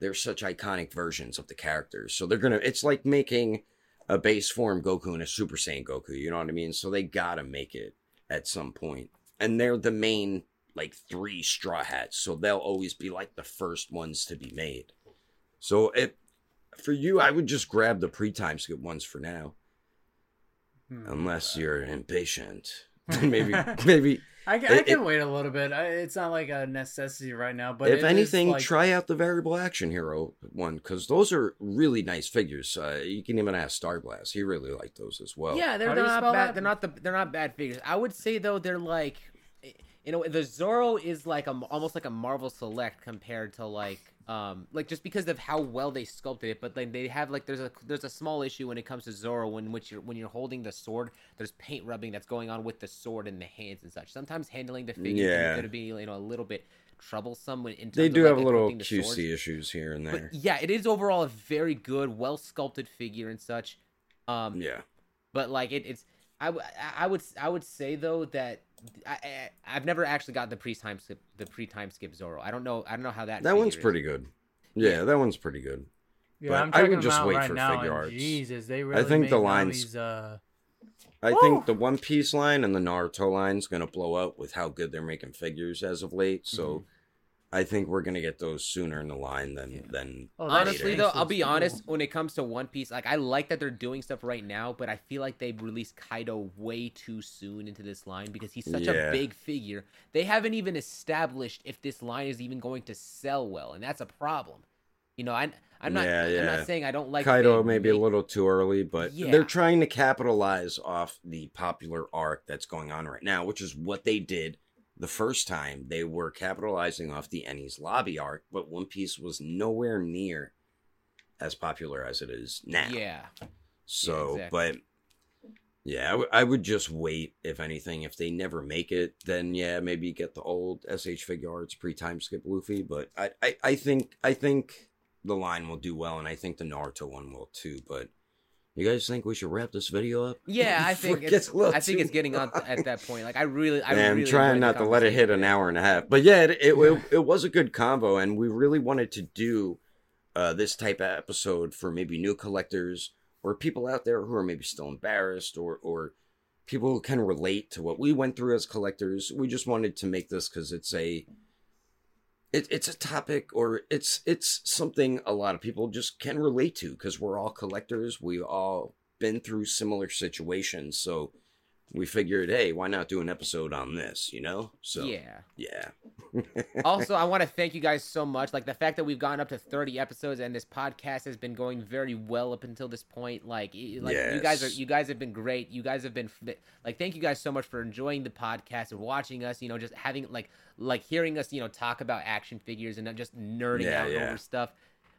they're such iconic versions of the characters. So they're gonna it's like making a base form Goku and a Super Saiyan Goku, you know what I mean? So they gotta make it at some point. And they're the main like three straw hats, so they'll always be like the first ones to be made. So if for you, I would just grab the pre-time skip ones for now, Hmm. unless you're impatient. [LAUGHS] [LAUGHS] maybe, maybe. I, can- I It- can it- wait a little bit. I, it's not like a necessity right now, but if anything, like- try out the variable action hero one because those are really nice figures. Uh, you can even ask Starblast; he really liked those as well. yeah, they're, they're not bad. that? They're not the they're not bad figures. I would say though they're like, you know, the Zoro is like a almost like a Marvel Select compared to like um like just because of how well they sculpted it. But like they have like there's a there's a small issue when it comes to Zoro when which you're when you're holding the sword. There's paint rubbing that's going on with the sword in the hands and such. Sometimes handling the figure Yeah. can, could be you know a little bit troublesome when in terms they of, do like, have a little the swords. QC issues here and there. But yeah, it is overall a very good, well sculpted figure and such. Um, yeah, but like it, it's I, I would I would say though that I, I I've never actually got the pre time skip the pre time skip Zoro. I don't know I don't know how that that one's figure is. pretty good. Yeah, that one's pretty good. Yeah, But I'm I would just wait right for now, figure and arts. Jesus, they really think the now lines- These, uh, I Woo! think the One Piece line and the Naruto line's gonna blow up with how good they're making figures as of late. So Mm-hmm. I think we're gonna get those sooner in the line than Yeah. than Oh, Honestly later. though, I'll sense. be honest. When it comes to One Piece, like I like that they're doing stuff right now, but I feel like they released Kaido way too soon into this line because he's such Yeah. a big figure. They haven't even established if this line is even going to sell well, and that's a problem. You know, I I'm not Yeah, I'm yeah. not saying I don't like Kaido they maybe a little too early, but Yeah. they're trying to capitalize off the popular arc that's going on right now, which is what they did the first time. They were capitalizing off the Enies Lobby arc, but One Piece was nowhere near as popular as it is now. Yeah. So, exactly. but yeah, I, w- I would just wait. If anything, if they never make it, then yeah, maybe get the old SH Figuarts pre time skip Luffy. But I, I, I think I think the line will do well, and I think the Naruto one will too. But You guys think we should wrap this video up? [LAUGHS] Yeah, I think it's, little I think it's getting on at that point. Like I really, I Yeah, I'm really trying not to let it hit an hour and a half. But yeah, it it, it, [LAUGHS] it was a good combo, and we really wanted to do uh, this type of episode for maybe new collectors or people out there who are maybe still embarrassed or or people who can relate to what we went through as collectors. We just wanted to make this because it's a it, it's a topic or it's it's something a lot of people just can relate to because we're all collectors. We've all been through similar situations, so we figured, hey, why not do an episode on this? You know? So Yeah. yeah. [LAUGHS] also, I want to thank you guys so much. Like the fact that we've gone up to 30 episodes and this podcast has been going very well up until this point. Like, like you guys are, you guys have been great. You guys have been like, thank you guys so much for enjoying the podcast and watching us. You know, just having like, like hearing us, you know, talk about action figures and not just nerding Yeah, out yeah. over stuff.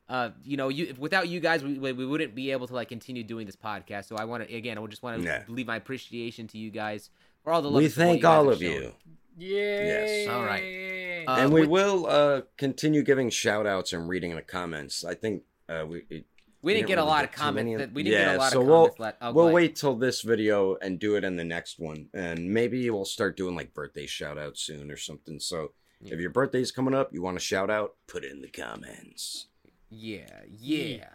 Uh, you know, you without you guys, we, we we wouldn't be able to like continue doing this podcast. So I want to again, I just want to Yeah. leave my appreciation to you guys for all the love. we thank all of you. Yay! Yes. All right. Uh, and we with- will uh continue giving shout outs and reading the comments. I think uh we it, We didn't didn't get a lot of too many comments. That, we didn't Yeah, get a lot so of we'll- comments. let- oh, we'll go ahead. wait till this video and do it in the next one. And maybe we'll start doing like birthday shout outs soon or something. So Yeah. if your birthday's coming up, you want to shout out, put it in the comments. Yeah, yeah.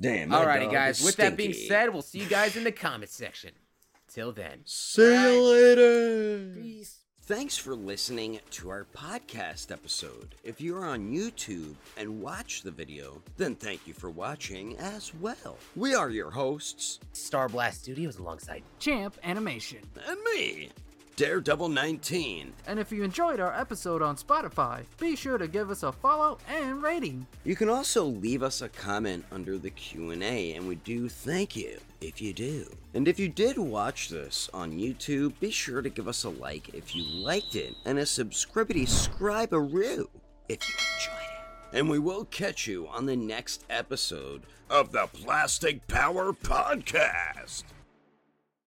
Damn. my Alrighty, guys. is With that being said, we'll see you guys in the comment section. Till then. See you later. Peace. Thanks for listening to our podcast episode. If you're on YouTube and watch the video, then thank you for watching as well. We are your hosts, Star Blast Studios alongside. Champ Animation. and me, Daredevil 19. And if you enjoyed our episode on Spotify, be sure to give us a follow and rating. You can also leave us a comment under the Q&A and we do thank you if you do. And if you did watch this on YouTube, be sure to give us a like if you liked it and a subscribity scribe a roo if you enjoyed it. And we will catch you on the next episode of the Plastic Power Podcast.